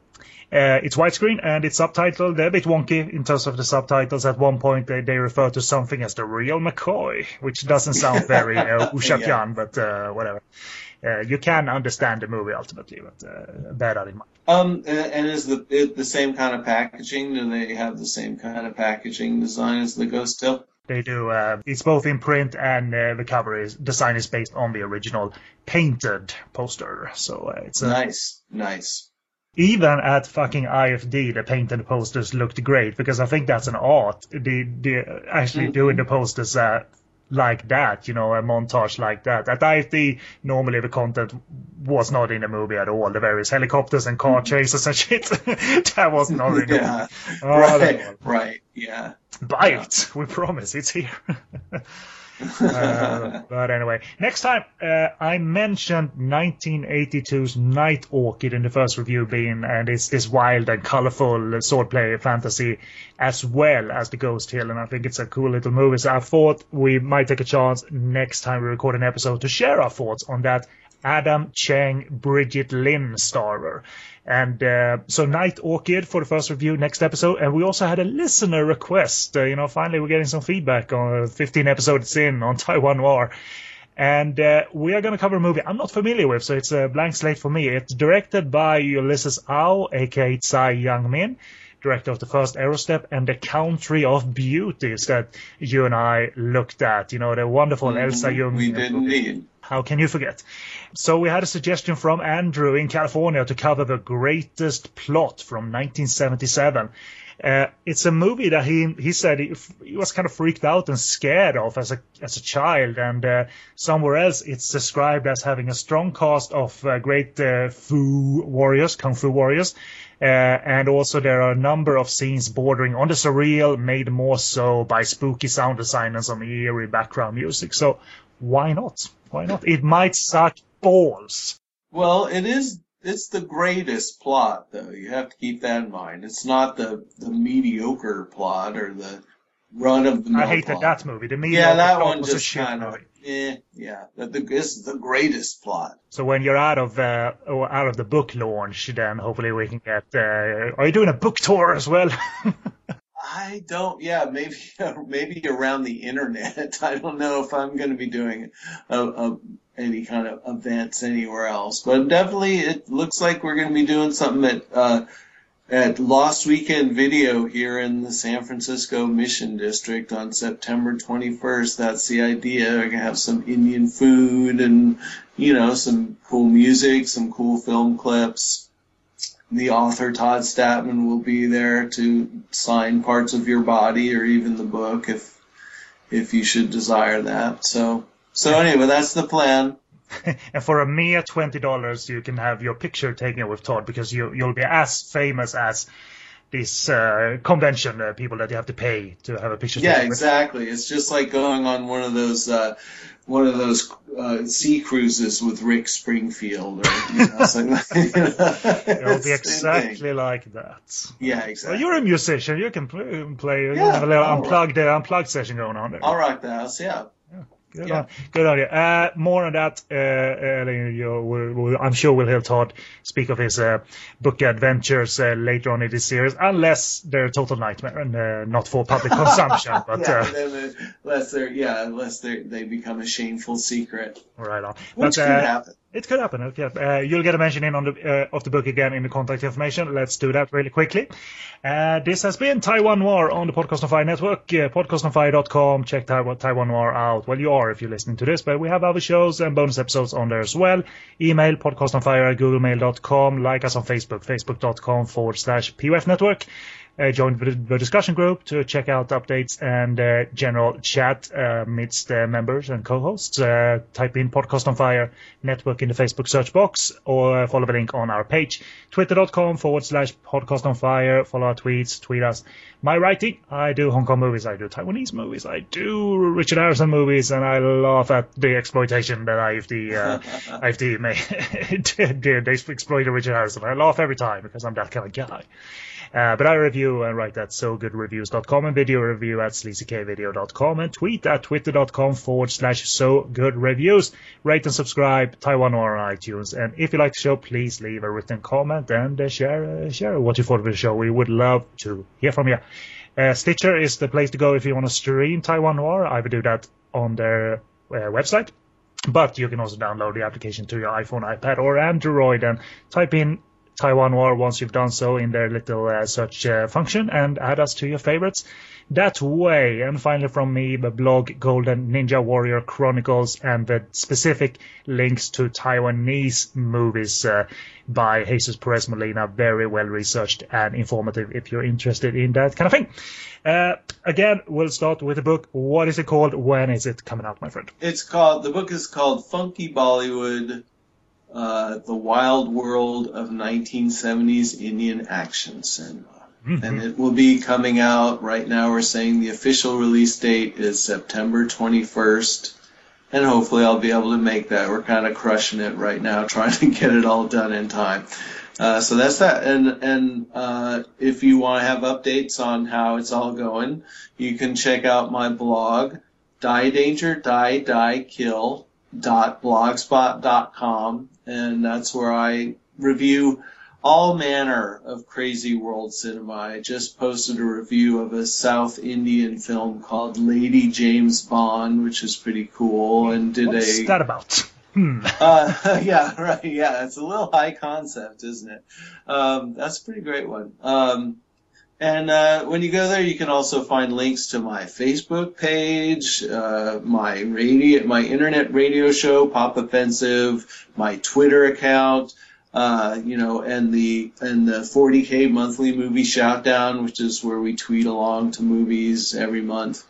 Uh, it's widescreen and it's subtitled They're a bit wonky in terms of the subtitles. At one point, they, they refer to something as the real McCoy, which doesn't sound very uh, Yeah. but uh, whatever. Uh, you can understand the movie ultimately, but uh, bear that in mind. Um, and, and is the it the same kind of packaging? Do they have the same kind of packaging design as the Ghost Hill? They do. Uh, it's both in print and uh, the cover is design is based on the original painted poster. So uh, it's uh, Nice, nice. Even at fucking IFD, the painted posters looked great because I think that's an art. The the actually doing the posters uh, like that, you know, a montage like that. At IFD, normally the content was not in the movie at all. The various helicopters and car chases and shit. that was not in the Yeah, movie. Oh, right, right. Yeah. Buy it. We promise it's here. Uh, but anyway, next time uh, I mentioned 1982's Night Orchid in the first review being, and it's this wild and colorful swordplay fantasy as well as the Ghost Hill, and I think it's a cool little movie. So I thought we might take a chance next time we record an episode to share our thoughts on that Adam Cheng Brigitte Lin starrer. And uh, so Night Orchid for the first review next episode. And we also had a listener request. Uh, you know, finally we're getting some feedback on uh, 15 episodes in on Taiwan Noir. And uh, we are going to cover a movie I'm not familiar with, so it's a blank slate for me. It's directed by Ulysses Au, aka Tsai Young Min, director of the first Aerostep and the Country of Beauties that you and I looked at. You know, the wonderful Elsa Jung. Mm-hmm. We did indeed. How can you forget? So we had a suggestion from Andrew in California to cover the greatest plot from 1977. Uh, it's a movie that he he said he, he was kind of freaked out and scared of as a as a child, and uh, somewhere else it's described as having a strong cast of uh, great uh, fu warriors, kung fu warriors, uh, and also there are a number of scenes bordering on the surreal, made more so by spooky sound design and some eerie background music. So why not? Why not? It might suck balls. Well, it is. It's the greatest plot, though. You have to keep that in mind. It's not the the mediocre plot or the run of the mill I hated plot. that movie. The media Yeah, that one was a just shit kind of. movie. Eh, yeah. But the, this is the greatest plot. So when you're out of uh, out of the book launch, then hopefully we can get. Uh, are you doing a book tour as well? I don't. Yeah, maybe maybe around the internet. I don't know if I'm going to be doing a, a, any kind of events anywhere else, but definitely it looks like we're going to be doing something at uh, at Lost Weekend Video here in the San Francisco Mission District on September 21st. That's the idea. We're to have some Indian food and you know some cool music, some cool film clips the author Todd Stadtman will be there to sign parts of your body or even the book if if you should desire that. So so anyway, that's the plan. and for a mere twenty dollars, you can have your picture taken with Todd because you you'll be as famous as these uh, convention uh, people that you have to pay to have a picture Yeah, taken with. exactly. It's just like going on one of those uh, one of those uh, sea cruises with Rick Springfield or you know, something like that. It'll be exactly thing. like that. Yeah, Well, exactly. you're a musician. You can play. play you Yeah, have a little unplugged, uh, unplugged session going on there. I'll rock the house. Yeah. Good Yeah. on, good on you. Uh, more on that. Uh, uh, we'll, we'll, I'm sure we'll hear Todd speak of his uh, book adventures uh, later on in this series, unless they're a total nightmare and uh, not for public consumption. But yeah, unless they're yeah, unless they they become a shameful secret, right on. which but, could uh, happen. It could happen. Okay. Uh, you'll get a mention in on the uh, of the book again in the contact information. Let's do that really quickly. Uh, this has been Taiwan Noir on the Podcast on Fire network. Uh, podcastonfire.com. Check Taiwan, Taiwan out. Well, you are if you're listening to this, but we have other shows and bonus episodes on there as well. Email podcastonfire at googlemail.com. Like us on Facebook, facebook.com forward slash PUF network. Uh, join the, the discussion group to check out updates and uh, general chat uh, amidst uh, members and co-hosts. Uh, type in Podcast on Fire Network in the Facebook search box or follow the link on our page. Twitter.com forward slash Podcast on Fire. Follow our tweets. Tweet us. My writing. I do Hong Kong movies. I do Taiwanese movies. I do Richard Harrison movies. And I laugh at the exploitation that IFD, uh, IFD may, did. They exploited Richard Harrison. I laugh every time because I'm that kind of guy. Uh, but I review and write at sogoodreviews.com and video review at sleazykvideo.com and tweet at twitter.com forward slash so good reviews. Rate and subscribe Taiwan Noir on iTunes. And if you like the show, please leave a written comment and uh, share uh, share what you thought of the show. We would love to hear from you. Uh, Stitcher is the place to go if you want to stream Taiwan Noir. I would do that on their uh, website. But you can also download the application to your iPhone, iPad, or Android and type in Taiwan Noir once you've done so in their little uh, search uh, function and add us to your favorites that way. And finally, from me, the blog Golden Ninja Warrior Chronicles and the specific links to Taiwanese movies uh, by Jesus Perez Molina. Very well researched and informative if you're interested in that kind of thing. Uh, again, we'll start with the book. What is it called? When is it coming out, my friend? It's called, the book is called Funky Bollywood uh, The Wild World of 1970s Indian Action Cinema. Mm-hmm. And it will be coming out right now. We're saying the official release date is September 21st. And hopefully I'll be able to make that. We're kind of crushing it right now, trying to get it all done in time. Uh, so that's that. And and uh, if you want to have updates on how it's all going, you can check out my blog, Die Danger Die Die Kill dot blogspot.com and that's where I review all manner of crazy world cinema. I just posted a review of a South Indian film called Lady James Bond, which is pretty cool, and did What's a. that about? Hmm. Uh, yeah, right. Yeah, it's a little high concept, isn't it? Um, that's a pretty great one. Um, and uh, when you go there, you can also find links to my Facebook page, uh, my radio, my internet radio show, Pop Offensive, my Twitter account, uh, you know, and the and the 40k monthly movie shoutdown, which is where we tweet along to movies every month,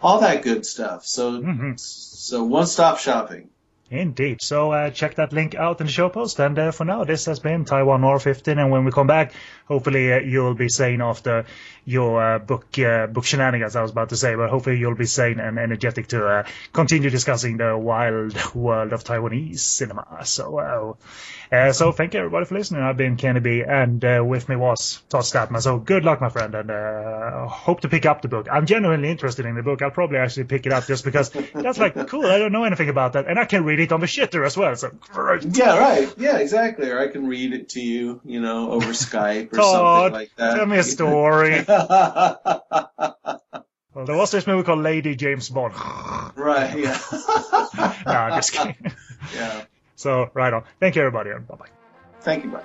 all that good stuff. So, Mhm. so one stop shopping. Indeed. So uh, check that link out in the show post. And uh, for now, this has been Taiwan Noir 15. And when we come back, hopefully uh, you'll be sane after your uh, book uh, book shenanigans. I was about to say, but hopefully you'll be sane and energetic to uh, continue discussing the wild world of Taiwanese cinema. So, uh, uh, so thank you everybody for listening. I've been Kenny B, and uh, with me was Todd Stadtman. So good luck, my friend, and uh, hope to pick up the book. I'm genuinely interested in the book. I'll probably actually pick it up just because that's like cool. I don't know anything about that, and I can read it on the shitter as well. So great. Yeah, right. Yeah, exactly. Or I can read it to you, you know, over Skype or Todd, like tell me a story. Well, there was this movie called Lady James Bond. Right. Yeah. no, I'm just kidding. Yeah. So, right on. Thank you, everybody, and bye bye. Thank you, buddy.